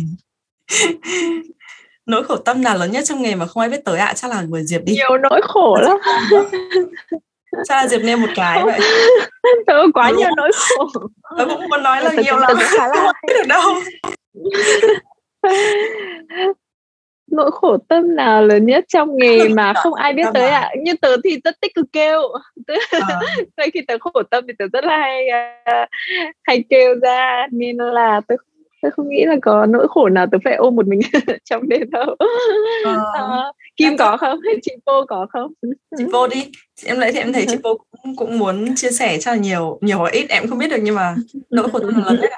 Speaker 2: Nỗi khổ tâm nào lớn nhất trong nghề mà không ai biết tới ạ? À? chắc là người diệp đi.
Speaker 4: Nhiều nỗi khổ lắm.
Speaker 2: Chắc là diệp nêu một cái vậy.
Speaker 4: Tớ quá nhiều nỗi khổ.
Speaker 2: Tớ cũng muốn nói là nhiều lắm. không biết được đâu
Speaker 4: nỗi khổ tâm nào lớn nhất trong nghề mà không ai biết tới ạ? À? như tớ thì rất tích cực kêu. Tớ, à. khi tớ khổ tâm thì tớ rất là hay uh, hay kêu ra. Nên là tớ tôi không nghĩ là có nỗi khổ nào tôi phải ôm một mình trong đêm đâu. À, à, kim có không? Hay chị vô có không?
Speaker 2: Chị vô đi. Em lấy thì em thấy chị vô cũng, cũng muốn chia sẻ cho nhiều nhiều ít. Em không biết được nhưng mà nỗi khổ tâm lớn nhất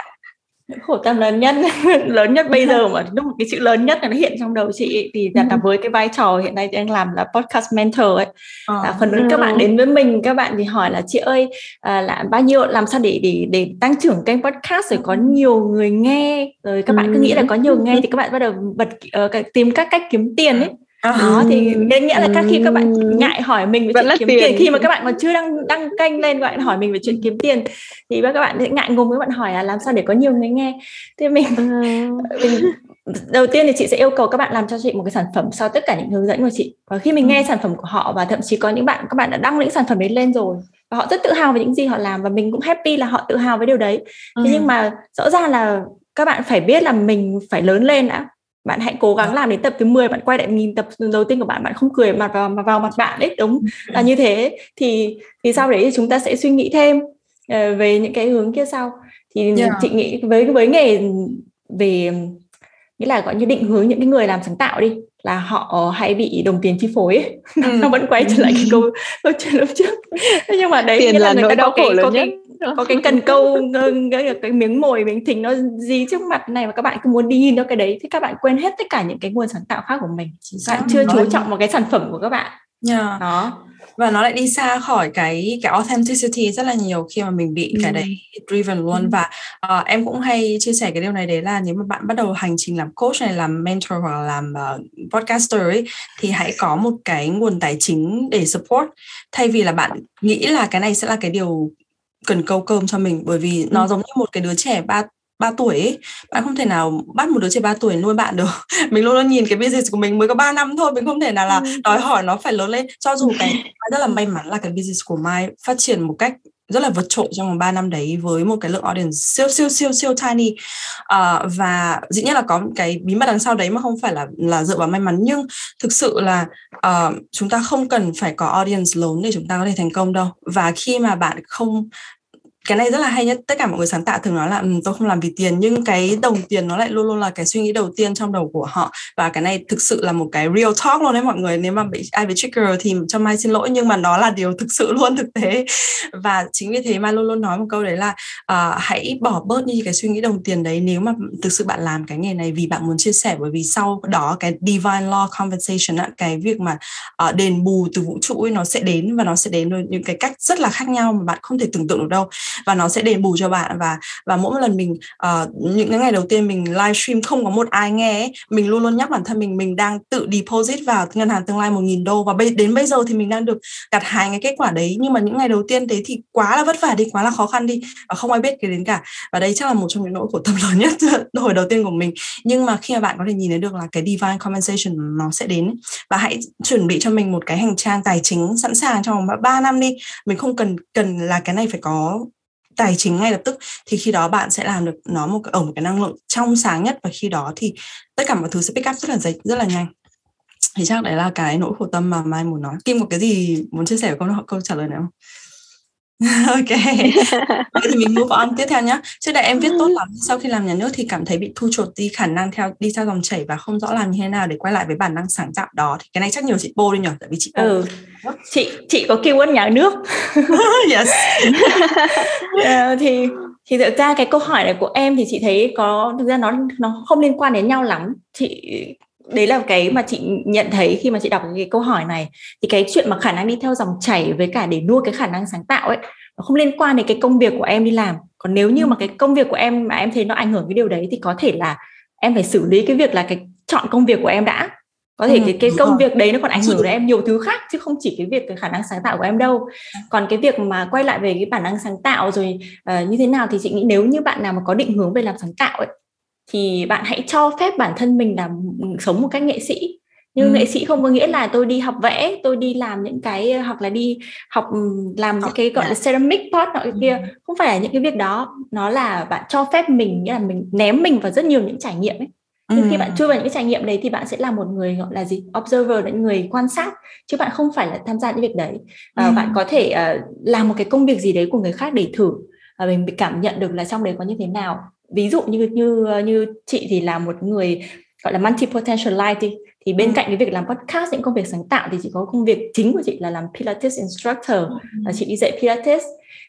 Speaker 5: khổ tâm lớn nhất lớn nhất bây giờ mà lúc một cái chữ lớn nhất là nó hiện trong đầu chị thì là, là với cái vai trò hiện nay đang làm là podcast mentor ấy. Ờ. là phần lớn các bạn đến với mình các bạn thì hỏi là chị ơi à, là bao nhiêu làm sao để để để tăng trưởng kênh podcast rồi có nhiều người nghe? Rồi các bạn cứ nghĩ là có nhiều nghe thì các bạn bắt đầu bật uh, tìm các cách kiếm tiền ấy uh đó thì nghĩa là các khi các bạn ngại hỏi mình về chuyện kiếm tiền. tiền khi mà các bạn còn chưa đăng đăng kênh lên các bạn hỏi mình về chuyện kiếm tiền thì các bạn sẽ ngại ngùng với bạn hỏi là làm sao để có nhiều người nghe. Thì mình, mình đầu tiên thì chị sẽ yêu cầu các bạn làm cho chị một cái sản phẩm sau tất cả những hướng dẫn của chị. Và khi mình nghe sản phẩm của họ và thậm chí có những bạn các bạn đã đăng những sản phẩm đấy lên rồi và họ rất tự hào về những gì họ làm và mình cũng happy là họ tự hào với điều đấy. Thế nhưng mà rõ ràng là các bạn phải biết là mình phải lớn lên đã bạn hãy cố gắng làm đến tập thứ 10 bạn quay lại nhìn tập đầu tiên của bạn bạn không cười mặt vào vào mặt bạn đấy đúng là như thế thì thì sau đấy thì chúng ta sẽ suy nghĩ thêm uh, về những cái hướng kia sau thì yeah. chị nghĩ với với nghề về nghĩa là gọi như định hướng những cái người làm sáng tạo đi là họ hay bị đồng tiền chi phối ấy. Ừ. nó vẫn quay trở lại cái câu câu chuyện lúc trước nhưng mà đấy
Speaker 4: tiền là, là nỗi đau khổ lớn
Speaker 5: nhất có cái cần câu cái, cái miếng mồi miếng thịnh nó gì trước mặt này mà các bạn cứ muốn đi nhìn nó cái đấy thì các bạn quên hết tất cả những cái nguồn sáng tạo khác của mình bạn chưa chú trọng vào cái sản phẩm của các bạn
Speaker 2: yeah. đó và nó lại đi xa khỏi cái cái authenticity rất là nhiều khi mà mình bị ừ. cái đấy driven luôn ừ. và uh, em cũng hay chia sẻ cái điều này đấy là nếu mà bạn bắt đầu hành trình làm coach này làm mentor hoặc là làm uh, podcaster ấy thì hãy có một cái nguồn tài chính để support thay vì là bạn nghĩ là cái này sẽ là cái điều cần câu cơm cho mình bởi vì nó ừ. giống như một cái đứa trẻ ba 3 tuổi ấy, bạn không thể nào bắt một đứa trẻ 3 tuổi nuôi bạn được. Mình luôn luôn nhìn cái business của mình mới có 3 năm thôi mình không thể nào là ừ. đòi hỏi nó phải lớn lên. Cho dù cái rất là may mắn là cái business của Mai phát triển một cách rất là vượt trội trong vòng 3 năm đấy với một cái lượng audience siêu siêu siêu siêu tiny. Uh, và dĩ nhiên là có cái bí mật đằng sau đấy mà không phải là là dựa vào may mắn. Nhưng thực sự là uh, chúng ta không cần phải có audience lớn để chúng ta có thể thành công đâu. Và khi mà bạn không cái này rất là hay nhất tất cả mọi người sáng tạo thường nói là um, tôi không làm vì tiền. Nhưng cái đồng tiền nó lại luôn luôn là cái suy nghĩ đầu tiên trong đầu của họ. Và cái này thực sự là một cái real talk luôn đấy mọi người. Nếu mà bị ai bị trigger thì cho mai xin lỗi nhưng mà nó là điều thực sự luôn thực tế. Và chính vì thế mai luôn luôn nói một câu đấy là uh, hãy bỏ bớt đi cái suy nghĩ đồng tiền đấy nếu mà thực sự bạn làm cái nghề này vì bạn muốn chia sẻ. Bởi vì sau đó cái divine law compensation cái việc mà uh, đền bù từ vũ trụ ấy, nó sẽ đến và nó sẽ đến những cái cách rất là khác nhau mà bạn không thể tưởng tượng được đâu và nó sẽ đền bù cho bạn. Và và mỗi một lần mình uh, những cái ngày đầu tiên mình livestream không có một ai nghe ấy, mình luôn luôn nhắc bản thân mình mình đang tự deposit vào ngân hàng tương lai một nghìn đô. Và bây, đến bây giờ thì mình đang được gặt hái cái kết quả đấy. Nhưng mà những ngày đầu tiên đấy thì quá là vất vả đi quá là khó khăn đi. Và không ai biết cái đến cả. Và đây chắc là một trong những nỗi khổ tâm lớn nhất hồi đầu tiên của mình. Nhưng mà khi mà bạn có thể nhìn thấy được là cái divine compensation nó sẽ đến và hãy chuẩn bị cho mình một cái hành trang tài chính sẵn sàng trong vòng 3 năm đi. Mình không cần cần là cái này phải có tài chính ngay lập tức, thì khi đó bạn sẽ làm được nó một, ở một cái năng lượng trong sáng nhất, và khi đó thì tất cả mọi thứ sẽ pick up rất là dễ rất là nhanh. Thì chắc đấy là cái nỗi khổ tâm mà mai muốn nói. Kim có cái gì muốn chia sẻ với câu câu trả lời này không? ok. Vậy thì mình move on tiếp theo nhé trước đây em viết tốt lắm sau khi làm nhà nước thì cảm thấy bị thu chột đi khả năng theo đi theo dòng chảy và không rõ làm như thế nào để quay lại với bản năng sáng tạo đó. Thì cái này chắc nhiều chị Pô đi nhỉ tại vì chị Pô
Speaker 5: ừ. chị chị có keyword nhà nước.
Speaker 2: Yes.
Speaker 5: Uh, thì thì thực ra cái câu hỏi này của em thì chị thấy có thực ra nó nó không liên quan đến nhau lắm. Chị đấy là cái mà chị nhận thấy khi mà chị đọc cái câu hỏi này. Thì cái chuyện mà khả năng đi theo dòng chảy với cả để nuôi cái khả năng sáng tạo ấy nó không liên quan đến cái công việc của em đi làm. Còn nếu như mà cái công việc của em mà em thấy nó ảnh hưởng cái điều đấy thì có thể là em phải xử lý cái việc là cái chọn công việc của em đã. Có thể ừ, cái cái công rồi. việc đấy nó còn ảnh hưởng đến em nhiều thứ khác chứ không chỉ cái việc cái khả năng sáng tạo của em đâu. Còn cái việc mà quay lại về cái bản năng sáng tạo rồi uh, như thế nào thì chị nghĩ nếu như bạn nào mà có định hướng về làm sáng tạo ấy thì bạn hãy cho phép bản thân mình là sống một cách nghệ sĩ nhưng ừ. nghệ sĩ không có nghĩa là tôi đi học vẽ tôi đi làm những cái hoặc là đi học làm những cái gọi là ceramic pot nọ kia ừ. không phải là những cái việc đó nó là bạn cho phép mình nghĩa là mình ném mình vào rất nhiều những trải nghiệm ấy nhưng ừ. khi bạn chui vào những cái trải nghiệm đấy thì bạn sẽ là một người gọi là gì observer là người quan sát chứ bạn không phải là tham gia những việc đấy ừ. bạn có thể uh, làm một cái công việc gì đấy của người khác để thử và mình cảm nhận được là trong đấy có như thế nào ví dụ như như như chị thì là một người gọi là multi potentialite thì, thì bên ừ. cạnh cái việc làm podcast những công việc sáng tạo thì chị có công việc chính của chị là làm Pilates instructor ừ. là chị đi dạy Pilates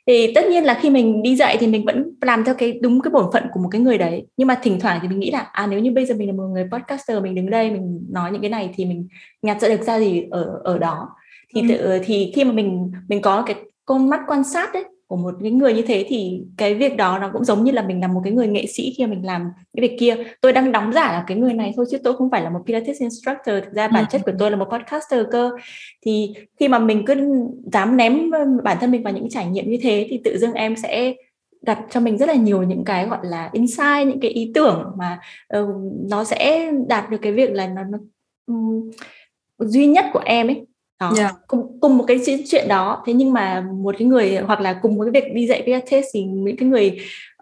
Speaker 5: thì tất nhiên là khi mình đi dạy thì mình vẫn làm theo cái đúng cái bổn phận của một cái người đấy nhưng mà thỉnh thoảng thì mình nghĩ là à nếu như bây giờ mình là một người podcaster mình đứng đây mình nói những cái này thì mình nhặt ra được ra gì ở ở đó thì ừ. tự, thì khi mà mình mình có cái con mắt quan sát đấy của một cái người như thế thì cái việc đó nó cũng giống như là mình là một cái người nghệ sĩ khi mình làm cái việc kia. Tôi đang đóng giả là cái người này thôi chứ tôi không phải là một Pilates instructor. Thực ra bản chất của tôi là một podcaster cơ. Thì khi mà mình cứ dám ném bản thân mình vào những trải nghiệm như thế thì tự dưng em sẽ đặt cho mình rất là nhiều những cái gọi là insight những cái ý tưởng mà uh, nó sẽ đạt được cái việc là nó, nó um, duy nhất của em ấy đó yeah. cùng cùng một cái chuyện đó thế nhưng mà một cái người hoặc là cùng một cái việc đi dạy Pilates thì những cái người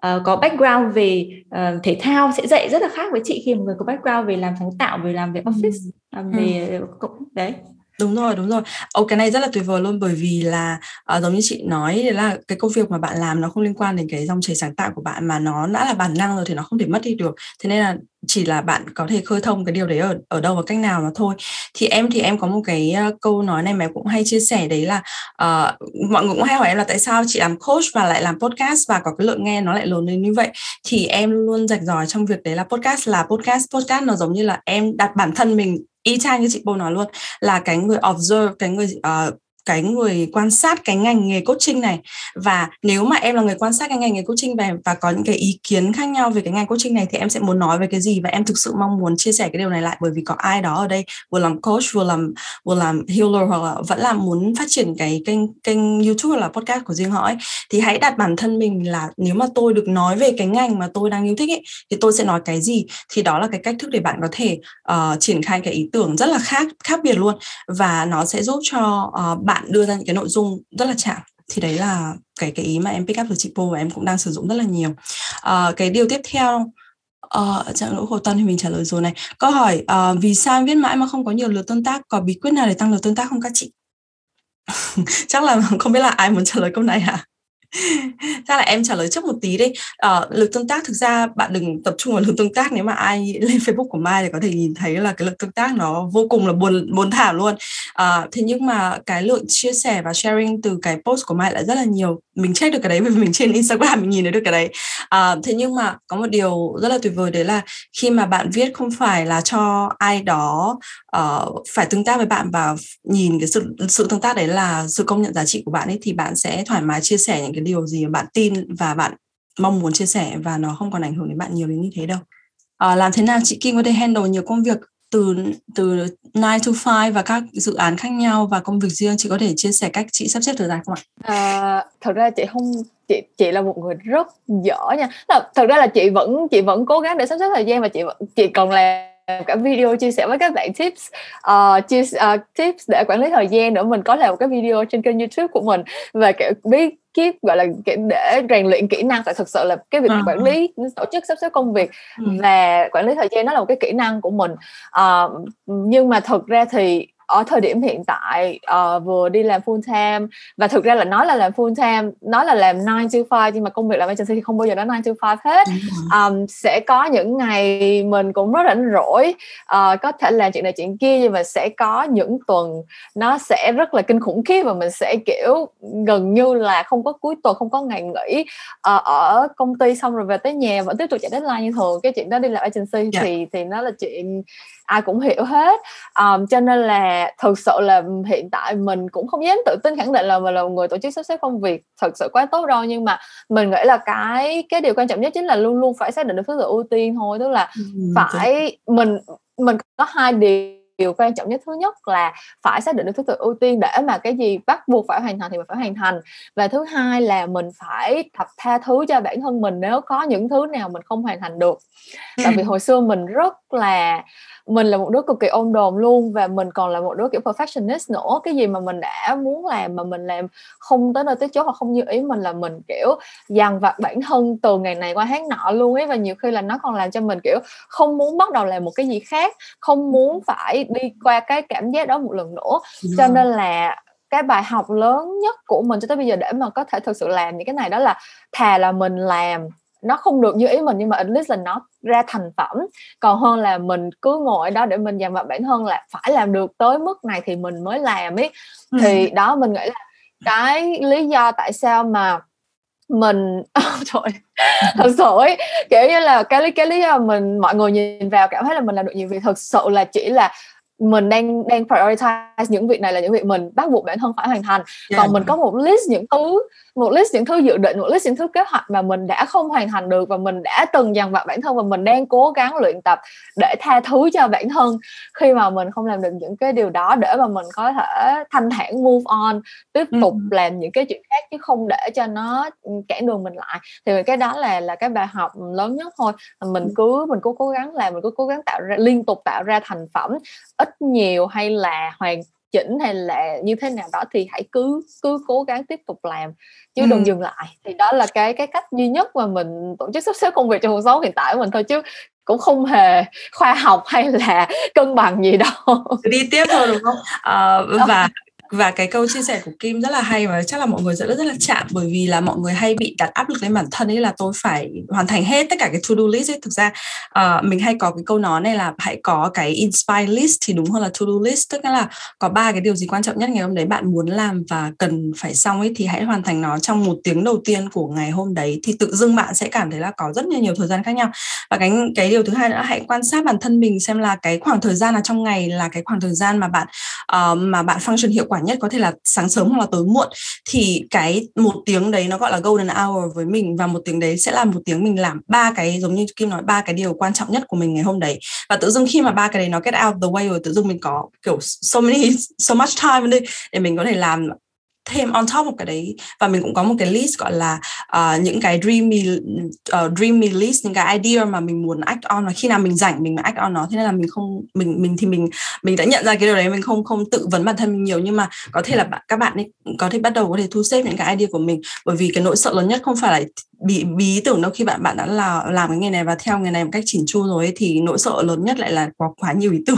Speaker 5: uh, có background về uh, thể thao sẽ dạy rất là khác với chị khi một người có background về làm sáng tạo về làm về office ừ. làm về ừ. đấy
Speaker 2: đúng rồi đúng rồi ô cái này rất là tuyệt vời luôn bởi vì là uh, giống như chị nói là cái công việc mà bạn làm nó không liên quan đến cái dòng chảy sáng tạo của bạn mà nó đã là bản năng rồi thì nó không thể mất đi được thế nên là chỉ là bạn có thể khơi thông cái điều đấy ở ở đâu và cách nào mà thôi. Thì em thì em có một cái uh, câu nói này mà cũng hay chia sẻ đấy là uh, mọi người cũng hay hỏi em là tại sao chị làm coach và lại làm podcast và có cái lượng nghe nó lại lớn đến như vậy. Thì em luôn rạch ròi trong việc đấy là podcast là podcast podcast nó giống như là em đặt bản thân mình y chang như chị bồ nói luôn là cái người observe cái người uh, cái người quan sát cái ngành nghề coaching này. Và nếu mà em là người quan sát cái ngành nghề coaching và và có những cái ý kiến khác nhau về cái ngành coaching này thì em sẽ muốn nói về cái gì? Và em thực sự mong muốn chia sẻ cái điều này lại bởi vì có ai đó ở đây vừa làm coach vừa làm vừa làm healer hoặc là vẫn là muốn phát triển cái kênh kênh YouTube hoặc là podcast của riêng họ ấy thì hãy đặt bản thân mình là nếu mà tôi được nói về cái ngành mà tôi đang yêu thích ấy thì tôi sẽ nói cái gì? Thì đó là cái cách thức để bạn có thể uh, triển khai cái ý tưởng rất là khác khác biệt luôn. Và nó sẽ giúp cho uh, bạn bạn đưa ra những cái nội dung rất là chạm thì đấy là cái cái ý mà em pick up từ chị Po và em cũng đang sử dụng rất là nhiều. À, cái điều tiếp theo Ờ, trạng lỗi khổ tân thì mình trả lời rồi này. Câu hỏi uh, vì sao em viết mãi mà không có nhiều lượt tương tác? Có bí quyết nào để tăng lượt tương tác không các chị? Chắc là không biết là ai muốn trả lời câu này à chắc là em trả lời trước một tí đi. À, lực tương tác thực ra bạn đừng tập trung vào lực tương tác nếu mà ai lên Facebook của Mai thì có thể nhìn thấy là cái lực tương tác nó vô cùng là buồn buồn thảm luôn. À, thế nhưng mà cái lượng chia sẻ và sharing từ cái post của Mai lại rất là nhiều mình check được cái đấy vì mình trên Instagram mình nhìn thấy được cái đấy. À, thế nhưng mà có một điều rất là tuyệt vời đấy là khi mà bạn viết không phải là cho ai đó uh, phải tương tác với bạn và nhìn cái sự sự tương tác đấy là sự công nhận giá trị của bạn ấy thì bạn sẽ thoải mái chia sẻ những cái điều gì mà bạn tin và bạn mong muốn chia sẻ và nó không còn ảnh hưởng đến bạn nhiều đến như thế đâu. À, làm thế nào chị Kim có thể handle nhiều công việc từ từ 9 to 5 và các dự án khác nhau và công việc riêng chị có thể chia sẻ cách chị sắp xếp thời gian không ạ?
Speaker 3: À, thật ra chị không chị chị là một người rất dở nha. Thật ra là chị vẫn chị vẫn cố gắng để sắp xếp thời gian và chị chị còn làm cả video chia sẻ với các bạn tips uh, chia uh, tips để quản lý thời gian nữa mình có làm một cái video trên kênh youtube của mình. Về kiểu bí kíp gọi là để rèn luyện kỹ năng tại thực sự là cái việc uh quản lý tổ chức sắp xếp công việc uh và quản lý thời gian nó là một cái kỹ năng của mình. Uh, nhưng mà thực ra thì ở thời điểm hiện tại uh, vừa đi làm full time và thực ra là nói là làm full time nói là làm 9 to 5 nhưng mà công việc làm agency thì không bao giờ nó 9 to 5 hết um, sẽ có những ngày mình cũng rất rảnh rỗi uh, có thể làm chuyện này chuyện kia nhưng mà sẽ có những tuần nó sẽ rất là kinh khủng khiếp và mình sẽ kiểu gần như là không có cuối tuần không có ngày nghỉ uh, ở công ty xong rồi về tới nhà vẫn tiếp tục chạy deadline như thường cái chuyện đó đi làm agency yeah. Dạ. thì thì nó là chuyện ai cũng hiểu hết. Um, cho nên là thực sự là hiện tại mình cũng không dám tự tin khẳng định là mình là một người tổ chức sắp xếp công việc thật sự quá tốt đâu. Nhưng mà mình nghĩ là cái cái điều quan trọng nhất chính là luôn luôn phải xác định được thứ tự ưu tiên thôi. Tức là ừ, phải mình mình có hai điều điều quan trọng nhất thứ nhất là phải xác định được thứ tự ưu tiên để mà cái gì bắt buộc phải hoàn thành thì mình phải hoàn thành. Và thứ hai là mình phải tập tha thứ cho bản thân mình nếu có những thứ nào mình không hoàn thành được. Tại vì hồi xưa mình rất là mình là một đứa cực kỳ ôn đồn luôn và mình còn là một đứa kiểu perfectionist nữa. Cái gì mà mình đã muốn làm mà mình làm không tới nơi tới chốt hoặc không như ý mình là mình kiểu dằn vặt bản thân từ ngày này qua tháng nọ luôn ấy. Và nhiều khi là nó còn làm cho mình kiểu không muốn bắt đầu làm một cái gì khác không muốn phải đi qua cái cảm giác đó một lần nữa. Cho nên là cái bài học lớn nhất của mình cho tới bây giờ để mà có thể thực sự làm những cái này đó là thà là mình làm nó không được như ý mình nhưng mà at least là nó ra thành phẩm. Còn hơn là mình cứ ngồi đó để mình dằn vặt bản thân là phải làm được tới mức này thì mình mới làm ấy ừ. thì đó mình nghĩ là cái lý do tại sao mà mình trời thật sự ấy kiểu như là cái lý cái lý do mình mọi người nhìn vào cảm thấy là mình làm được nhiều việc thật sự là chỉ là mình đang đang prioritize những việc này là những việc mình bắt buộc bản thân phải hoàn thành. Yeah. còn mình có một list những thứ một list những thứ dự định một list những thứ kế hoạch mà mình đã không hoàn thành được và mình đã từng dằn vặt bản thân và mình đang cố gắng luyện tập để tha thứ cho bản thân khi mà mình không làm được những cái điều đó để mà mình có thể thanh thản move on tiếp tục ừ. làm những cái chuyện khác chứ không để cho nó cản đường mình lại. Thì cái đó là là cái bài học lớn nhất thôi. Mình cứ mình cứ cố gắng làm mình cứ cố gắng tạo ra liên tục tạo ra thành phẩm ít nhiều hay là hoàn chỉnh hay là như thế nào đó thì hãy cứ cứ cố gắng tiếp tục làm chứ ừ. đừng dừng lại. Thì đó là cái cái cách duy nhất mà mình tổ chức sắp xếp công việc trong cuộc sống hiện tại của mình thôi chứ cũng không hề khoa học hay là cân bằng gì đâu.
Speaker 2: Đi tiếp thôi đúng không? À, và và cái câu chia sẻ của Kim rất là hay và chắc là mọi người sẽ rất rất là chạm bởi vì là mọi người hay bị đặt áp lực lên bản thân ấy là tôi phải hoàn thành hết tất cả cái to do list ấy. Thực ra uh, mình hay có cái câu nói này là hãy có cái inspire list thì đúng hơn là to do list. Tức là có ba cái điều gì quan trọng nhất ngày hôm đấy bạn muốn làm và cần phải xong ấy thì hãy hoàn thành nó trong một tiếng đầu tiên của ngày hôm đấy. Thì tự dưng bạn sẽ cảm thấy là có rất nhiều nhiều thời gian khác nhau. Và cái cái điều thứ hai nữa hãy quan sát bản thân mình xem là cái khoảng thời gian là trong ngày là cái khoảng thời gian mà bạn uh, mà bạn function hiệu quả nhất, có thể là sáng sớm hoặc là tối muộn, thì cái một tiếng đấy nó gọi là golden hour với mình, và một tiếng đấy sẽ là một tiếng mình làm ba cái, giống như Kim nói, ba cái điều quan trọng nhất của mình ngày hôm đấy. Và tự dưng khi mà ba cái đấy nó get out the way rồi, tự dưng mình có kiểu so many, so much time đi, để mình có thể làm thêm on top một cái đấy. Và mình cũng có một cái list gọi là uh, những cái dreamy uh, ờ, dreamy list những cái idea mà mình muốn act on. Và khi nào mình rảnh mình mới act on nó. Thế nên là mình không mình mình thì mình mình đã nhận ra cái điều đấy mình không không tự vấn bản thân mình nhiều. Nhưng mà có thể là các bạn ấy có thể bắt đầu có thể thu xếp những cái idea của mình. Bởi vì cái nỗi sợ lớn nhất không phải là bị bí tưởng đâu. Khi bạn bạn đã là làm cái nghề này và theo nghề này một cách chỉn chu rồi ấy, thì nỗi sợ lớn nhất lại là có quá nhiều ý tưởng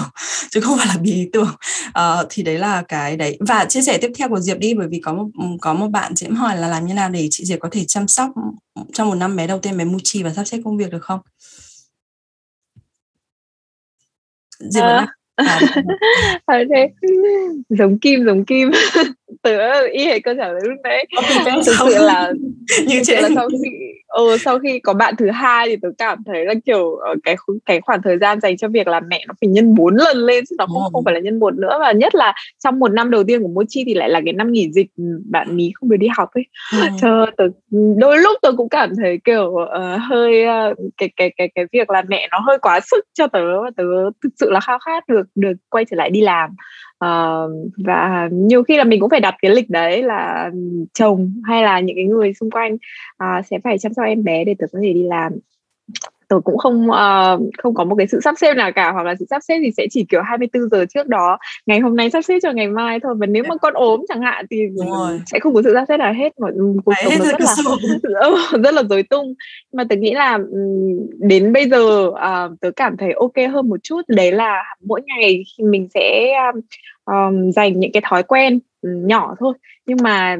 Speaker 2: chứ không phải là bí ý tưởng. Uh, thì đấy là cái đấy. Và chia sẻ tiếp theo của diệp đi bởi vì có một ừ, có một bạn diễm hỏi là làm như nào để chị diệp có thể chăm sóc ừ, trong một năm bé đầu tiên bé Muchi và sắp xếp công việc được không?
Speaker 4: Diệp à. À, thế. Giống kim giống kim. Tớ y hệ câu trả lời lúc đấy thực sự là như thực là sau khi ừ, sau khi có bạn thứ hai thì tớ cảm thấy là kiểu ờ, cái cái khoảng thời gian dành cho việc làm mẹ nó phải nhân bốn lần lên chứ nó không không phải là nhân một nữa và nhất là trong một năm đầu tiên của Mochi thì lại là cái năm nghỉ dịch bạn mí không được đi học ấy. Ừ. cho tớ đôi lúc tớ cũng cảm thấy kiểu uh, hơi uh, cái cái cái cái việc làm mẹ nó hơi quá sức cho tớ và tớ thực sự là khao khát được được quay trở lại đi làm. Uh, và nhiều khi là mình cũng phải đặt cái lịch đấy là chồng hay là những cái người xung quanh uh, sẽ phải chăm sóc em bé để tớ có thể đi làm tôi cũng không uh, không có một cái sự sắp xếp nào cả hoặc là sự sắp xếp thì sẽ chỉ kiểu 24 giờ trước đó. Ngày hôm nay sắp xếp cho ngày mai thôi và nếu mà con ốm chẳng hạn thì sẽ không có sự sắp xếp nào hết mọi cuộc sống nó rất là rất là rối tung. Mà tôi nghĩ là đến bây giờ uh, tớ cảm thấy ok hơn một chút. Đấy là mỗi ngày mình sẽ um, dành những cái thói quen. ừ, nhỏ thôi. Nhưng mà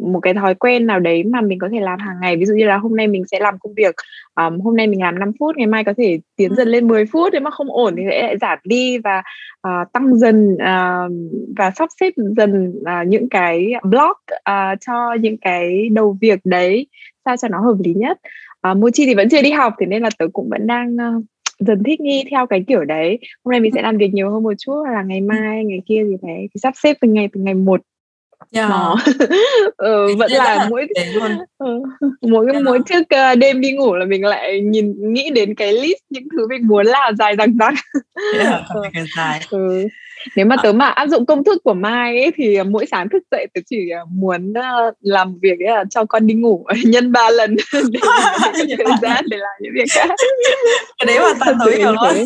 Speaker 4: một cái thói quen nào đấy mà mình có thể làm hàng ngày ví dụ như là hôm nay mình sẽ làm công việc um, hôm nay mình làm 5 phút ngày mai có thể tiến dần lên 10 phút nếu mà không ổn thì sẽ lại giảm đi và uh, tăng dần uh, và sắp xếp dần uh, những cái block uh, cho những cái đầu việc đấy sao cho nó hợp lý nhất. Uh, Mochi thì vẫn chưa đi học thì nên là tớ cũng vẫn đang uh, dần thích nghi theo cái kiểu đấy hôm nay mình sẽ làm việc nhiều hơn một chút hoặc là ngày mai ngày kia gì đấy thì sắp xếp từng ngày từng ngày một
Speaker 2: Yeah. Nó
Speaker 4: ừ, vẫn là mỗi luôn. Ừ, mỗi yeah. mỗi trước uh, đêm đi ngủ là mình lại nhìn nghĩ đến cái list những thứ mình muốn làm dài dằng dặc.
Speaker 2: Yeah, dài.
Speaker 4: ừ nếu mà tớ mà áp dụng công thức của mai ấy, thì mỗi sáng thức dậy tớ chỉ à, muốn uh, làm việc ấy là cho con đi ngủ nhân ba lần để thời gian để làm những việc khác.
Speaker 2: Cái đấy hoàn toàn tớ hiểu luôn.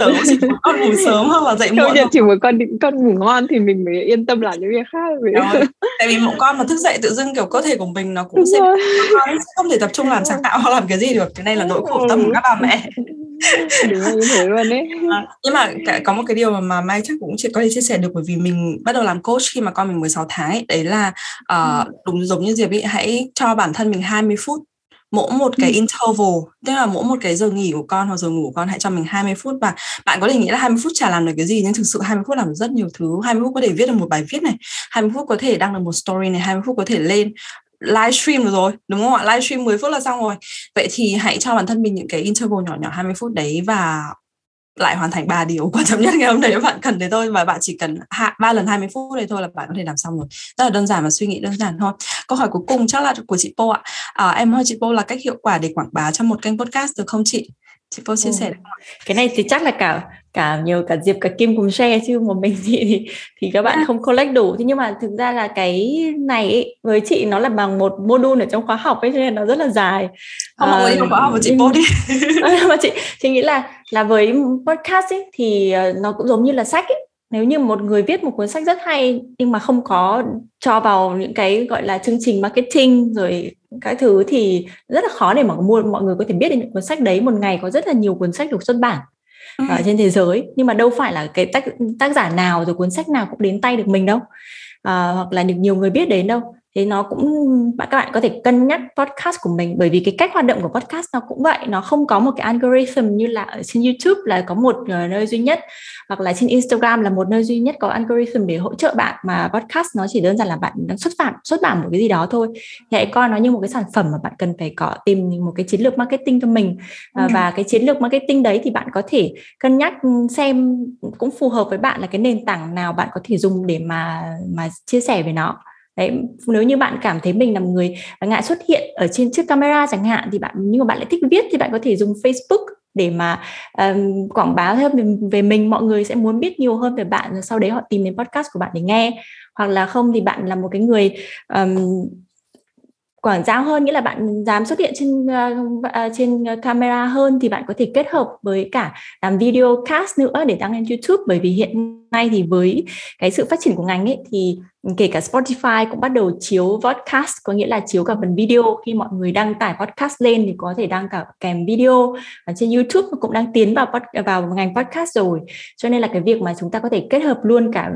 Speaker 2: tớ cũng chỉ muốn con ngủ sớm hoặc là dậy muộn
Speaker 4: chỉ muốn con con ngủ ngon thì mình mới yên tâm làm những việc khác
Speaker 2: Rồi. tại vì một con mà thức dậy tự dưng kiểu cơ thể của mình nó cũng sẽ không thể tập trung làm sáng tạo hoặc làm cái gì được. Cái này là nỗi khổ tâm của các bà mẹ
Speaker 4: đúng là như thế luôn đấy.
Speaker 2: À, nhưng mà có một cái điều mà, mai chắc cũng có thể chia sẻ được bởi vì mình bắt đầu làm coach khi mà con mình 16 tháng ấy đấy là uh, đúng giống như Diệp ấy hãy cho bản thân mình 20 phút mỗi một cái interval tức là mỗi một cái giờ nghỉ của con hoặc giờ ngủ của con hãy cho mình 20 phút và bạn có thể nghĩ là 20 phút chả làm được cái gì nhưng thực sự 20 phút làm rất nhiều thứ. 20 phút có thể viết được một bài viết này 20 phút có thể đăng được một story này 20 phút có thể lên livestream được rồi đúng không ạ? Livestream 10 phút là xong rồi. Vậy thì hãy cho bản thân mình những cái interval nhỏ nhỏ 20 phút đấy và lại hoàn thành ba điều quan trọng nhất ngày hôm nay bạn cần thế thôi và bạn chỉ cần ba lần 20 phút đây thôi là bạn có thể làm xong rồi. Rất là đơn giản và suy nghĩ đơn giản thôi. Câu hỏi cuối cùng chắc là của chị Po ạ. À, em hỏi chị Po là cách hiệu quả để quảng bá cho một kênh podcast được không chị? Chị Po chia ừ. sẻ
Speaker 5: cái này thì chắc là cả cả nhiều cả Diệp cả Kim cùng share chứ một mình chị thì thì các bạn không collect đủ. Thế nhưng mà thực ra là cái này ấy, với chị nó là bằng một module ở trong khóa học ấy cho nên nó rất là dài.
Speaker 2: Không mọi người khóa học của chị Po đi.
Speaker 5: Mà chị chị nghĩ là là với podcast ấy thì ờ, nó cũng giống như là sách ấy. Nếu như một người viết một cuốn sách rất hay nhưng mà không có cho vào những cái gọi là chương trình marketing rồi cái thứ thì rất là khó để mà mua mọi người có thể biết được những cuốn sách đấy. Một ngày có rất là nhiều cuốn sách được xuất bản ừ. ở trên thế giới. Nhưng mà đâu phải là cái tác tác giả nào rồi cuốn sách nào cũng đến tay được mình đâu. À, hoặc là được nhiều người biết đến đâu thế nó cũng các bạn có thể cân nhắc podcast của mình. Bởi vì cái cách hoạt động của podcast nó cũng vậy. Nó không có một cái algorithm như là ở trên YouTube là có một ờ, nơi duy nhất hoặc là trên Instagram là một nơi duy nhất có algorithm để hỗ trợ bạn. Mà podcast nó chỉ đơn giản là bạn đang xuất bản xuất bản một cái gì đó thôi. Thì hãy coi nó như một cái sản phẩm mà bạn cần phải có tìm một cái chiến lược marketing cho mình. Ừ. và cái chiến lược marketing đấy thì bạn có thể cân nhắc xem cũng phù hợp với bạn là cái nền tảng nào bạn có thể dùng để mà mà chia sẻ về nó đấy nếu như bạn cảm thấy mình là một người ngại xuất hiện ở trên trước camera chẳng hạn thì bạn nhưng mà bạn lại thích viết thì bạn có thể dùng Facebook để mà um, quảng bá thêm về mình. Mọi người sẽ muốn biết nhiều hơn về bạn rồi sau đấy họ tìm đến podcast của bạn để nghe. Hoặc là không thì bạn là một cái người um, quảng giao hơn nghĩa là bạn dám xuất hiện trên uh, trên camera hơn thì bạn có thể kết hợp với cả làm video cast nữa để đăng lên YouTube. Bởi vì hiện nay thì với cái sự phát triển của ngành ấy thì kể cả Spotify cũng bắt đầu chiếu podcast có nghĩa là chiếu cả phần video. Khi mọi người đăng tải podcast lên thì có thể đăng cả kèm video. Và trên YouTube cũng đang tiến vào vào ngành podcast rồi. Cho nên là cái việc mà chúng ta có thể kết hợp luôn cả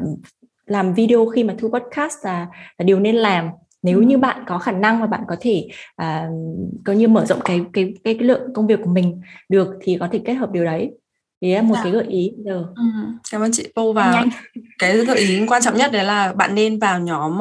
Speaker 5: làm video khi mà thu podcast là, là điều nên làm nếu như bạn có khả năng và bạn có thể uh, có như mở rộng cái, cái cái cái lượng công việc của mình được thì có thể kết hợp điều đấy thì là một dạ. cái gợi ý giờ.
Speaker 2: Ừ. cảm ơn chị. Pô và cái gợi ý quan trọng nhất đấy là bạn nên vào nhóm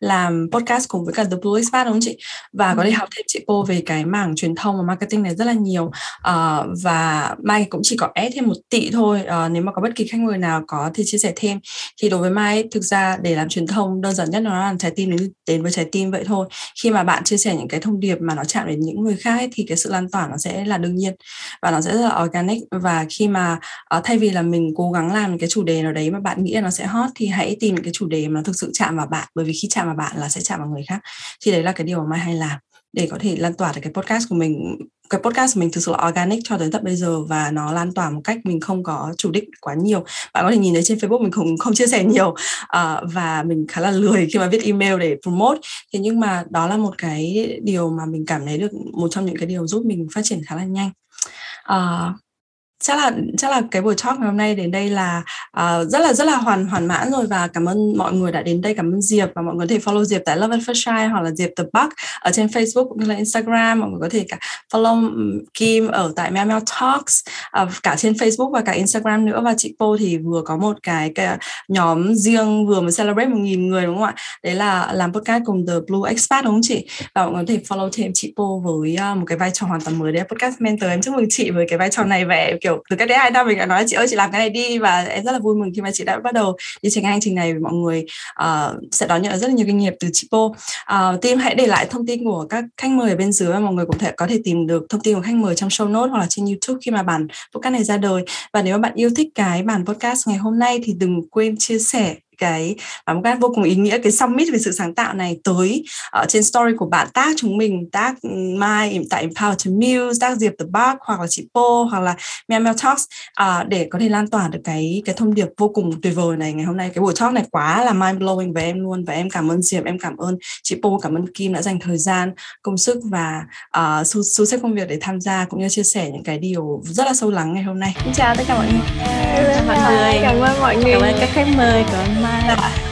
Speaker 2: làm podcast cùng với cả The Blue Expat đúng không chị? Và ừ. có thể học thêm chị Pô về cái mảng truyền thông và marketing này rất là nhiều. Uh, và Mai cũng chỉ có ép thêm một tỷ thôi. Uh, nếu mà có bất kỳ khách mời nào có thể chia sẻ thêm. Thì đối với Mai thực ra để làm truyền thông đơn giản nhất nó là trái tim đến đến với trái tim vậy thôi. Khi mà bạn chia sẻ những cái thông điệp mà nó chạm đến những người khác ấy, thì cái sự lan tỏa nó sẽ là đương nhiên và nó sẽ rất là organic và khi khi mà uh, thay vì là mình cố gắng làm cái chủ đề nào đấy mà bạn nghĩ là nó sẽ hot thì hãy tìm cái chủ đề mà thực sự chạm vào bạn. Bởi vì khi chạm vào bạn là sẽ chạm vào người khác. Thì đấy là cái điều mà mai hay làm để có thể lan tỏa được cái podcast của mình cái podcast của mình thực sự là organic cho tới tận bây giờ và nó lan tỏa một cách mình không có chủ đích quá nhiều. Bạn có thể nhìn thấy trên Facebook mình không không chia sẻ nhiều uh, và mình khá là lười khi mà viết email để promote. Thế nhưng mà đó là một cái điều mà mình cảm thấy được một trong những cái điều giúp mình phát triển khá là nhanh. Uh, chắc là chắc là cái buổi talk ngày hôm nay đến đây là uh, rất là rất là hoàn hoàn mãn rồi và cảm ơn mọi người đã đến đây cảm ơn Diệp và mọi người có thể follow Diệp tại Love and First Shine hoặc là Diệp the Buck ở trên Facebook cũng như là Instagram. Mọi người có thể cả follow Kim ở tại Meow Meow Talks uh, cả trên Facebook và cả Instagram nữa. Và chị Po thì vừa có một cái, cái nhóm riêng vừa mới celebrate một nghìn người đúng không ạ? Đấy là làm podcast cùng The Blue Expat đúng không chị? Và mọi người có thể follow thêm chị Po với uh, một cái vai trò hoàn toàn mới. Đấy podcast mentor. Em chúc mừng chị với cái vai trò này vẻ kiểu kiểu từ cách đấy hai năm mình đã nói chị ơi chị làm cái này đi. Và em rất là vui mừng khi mà chị đã bắt đầu đi trên hành trình này. Mọi người uh, sẽ đón nhận rất là nhiều kinh nghiệm từ chị Po uh, ờ, team hãy để lại thông tin của các khách mời ở bên dưới và mọi người cũng thể có thể tìm được thông tin của khách mời trong show notes hoặc là trên YouTube khi mà bản podcast này ra đời. Và nếu mà bạn yêu thích cái bản podcast ngày hôm nay thì đừng quên chia sẻ cái một cách vô cùng ý nghĩa cái summit về sự sáng tạo này tới ở trên story của bạn tác chúng mình tác Mai tại Empower to Muse tác Diệp The Bug hoặc là chị Po hoặc là Meow Meow Talks uh, để có thể lan tỏa được cái cái thông điệp vô cùng tuyệt vời này. Ngày hôm nay cái buổi talk này quá là mind blowing với em luôn và em cảm ơn Diệp em cảm ơn chị Po cảm ơn Kim đã dành thời gian công sức và uh, su, su xếp công việc để tham gia cũng như chia sẻ những cái điều rất là sâu lắng ngày hôm nay. Xin chào tất cả mọi người.
Speaker 5: Cảm ơn mọi người.
Speaker 4: Cảm ơn mọi người.
Speaker 5: Cảm ơn các khách mời cảm ơn Mai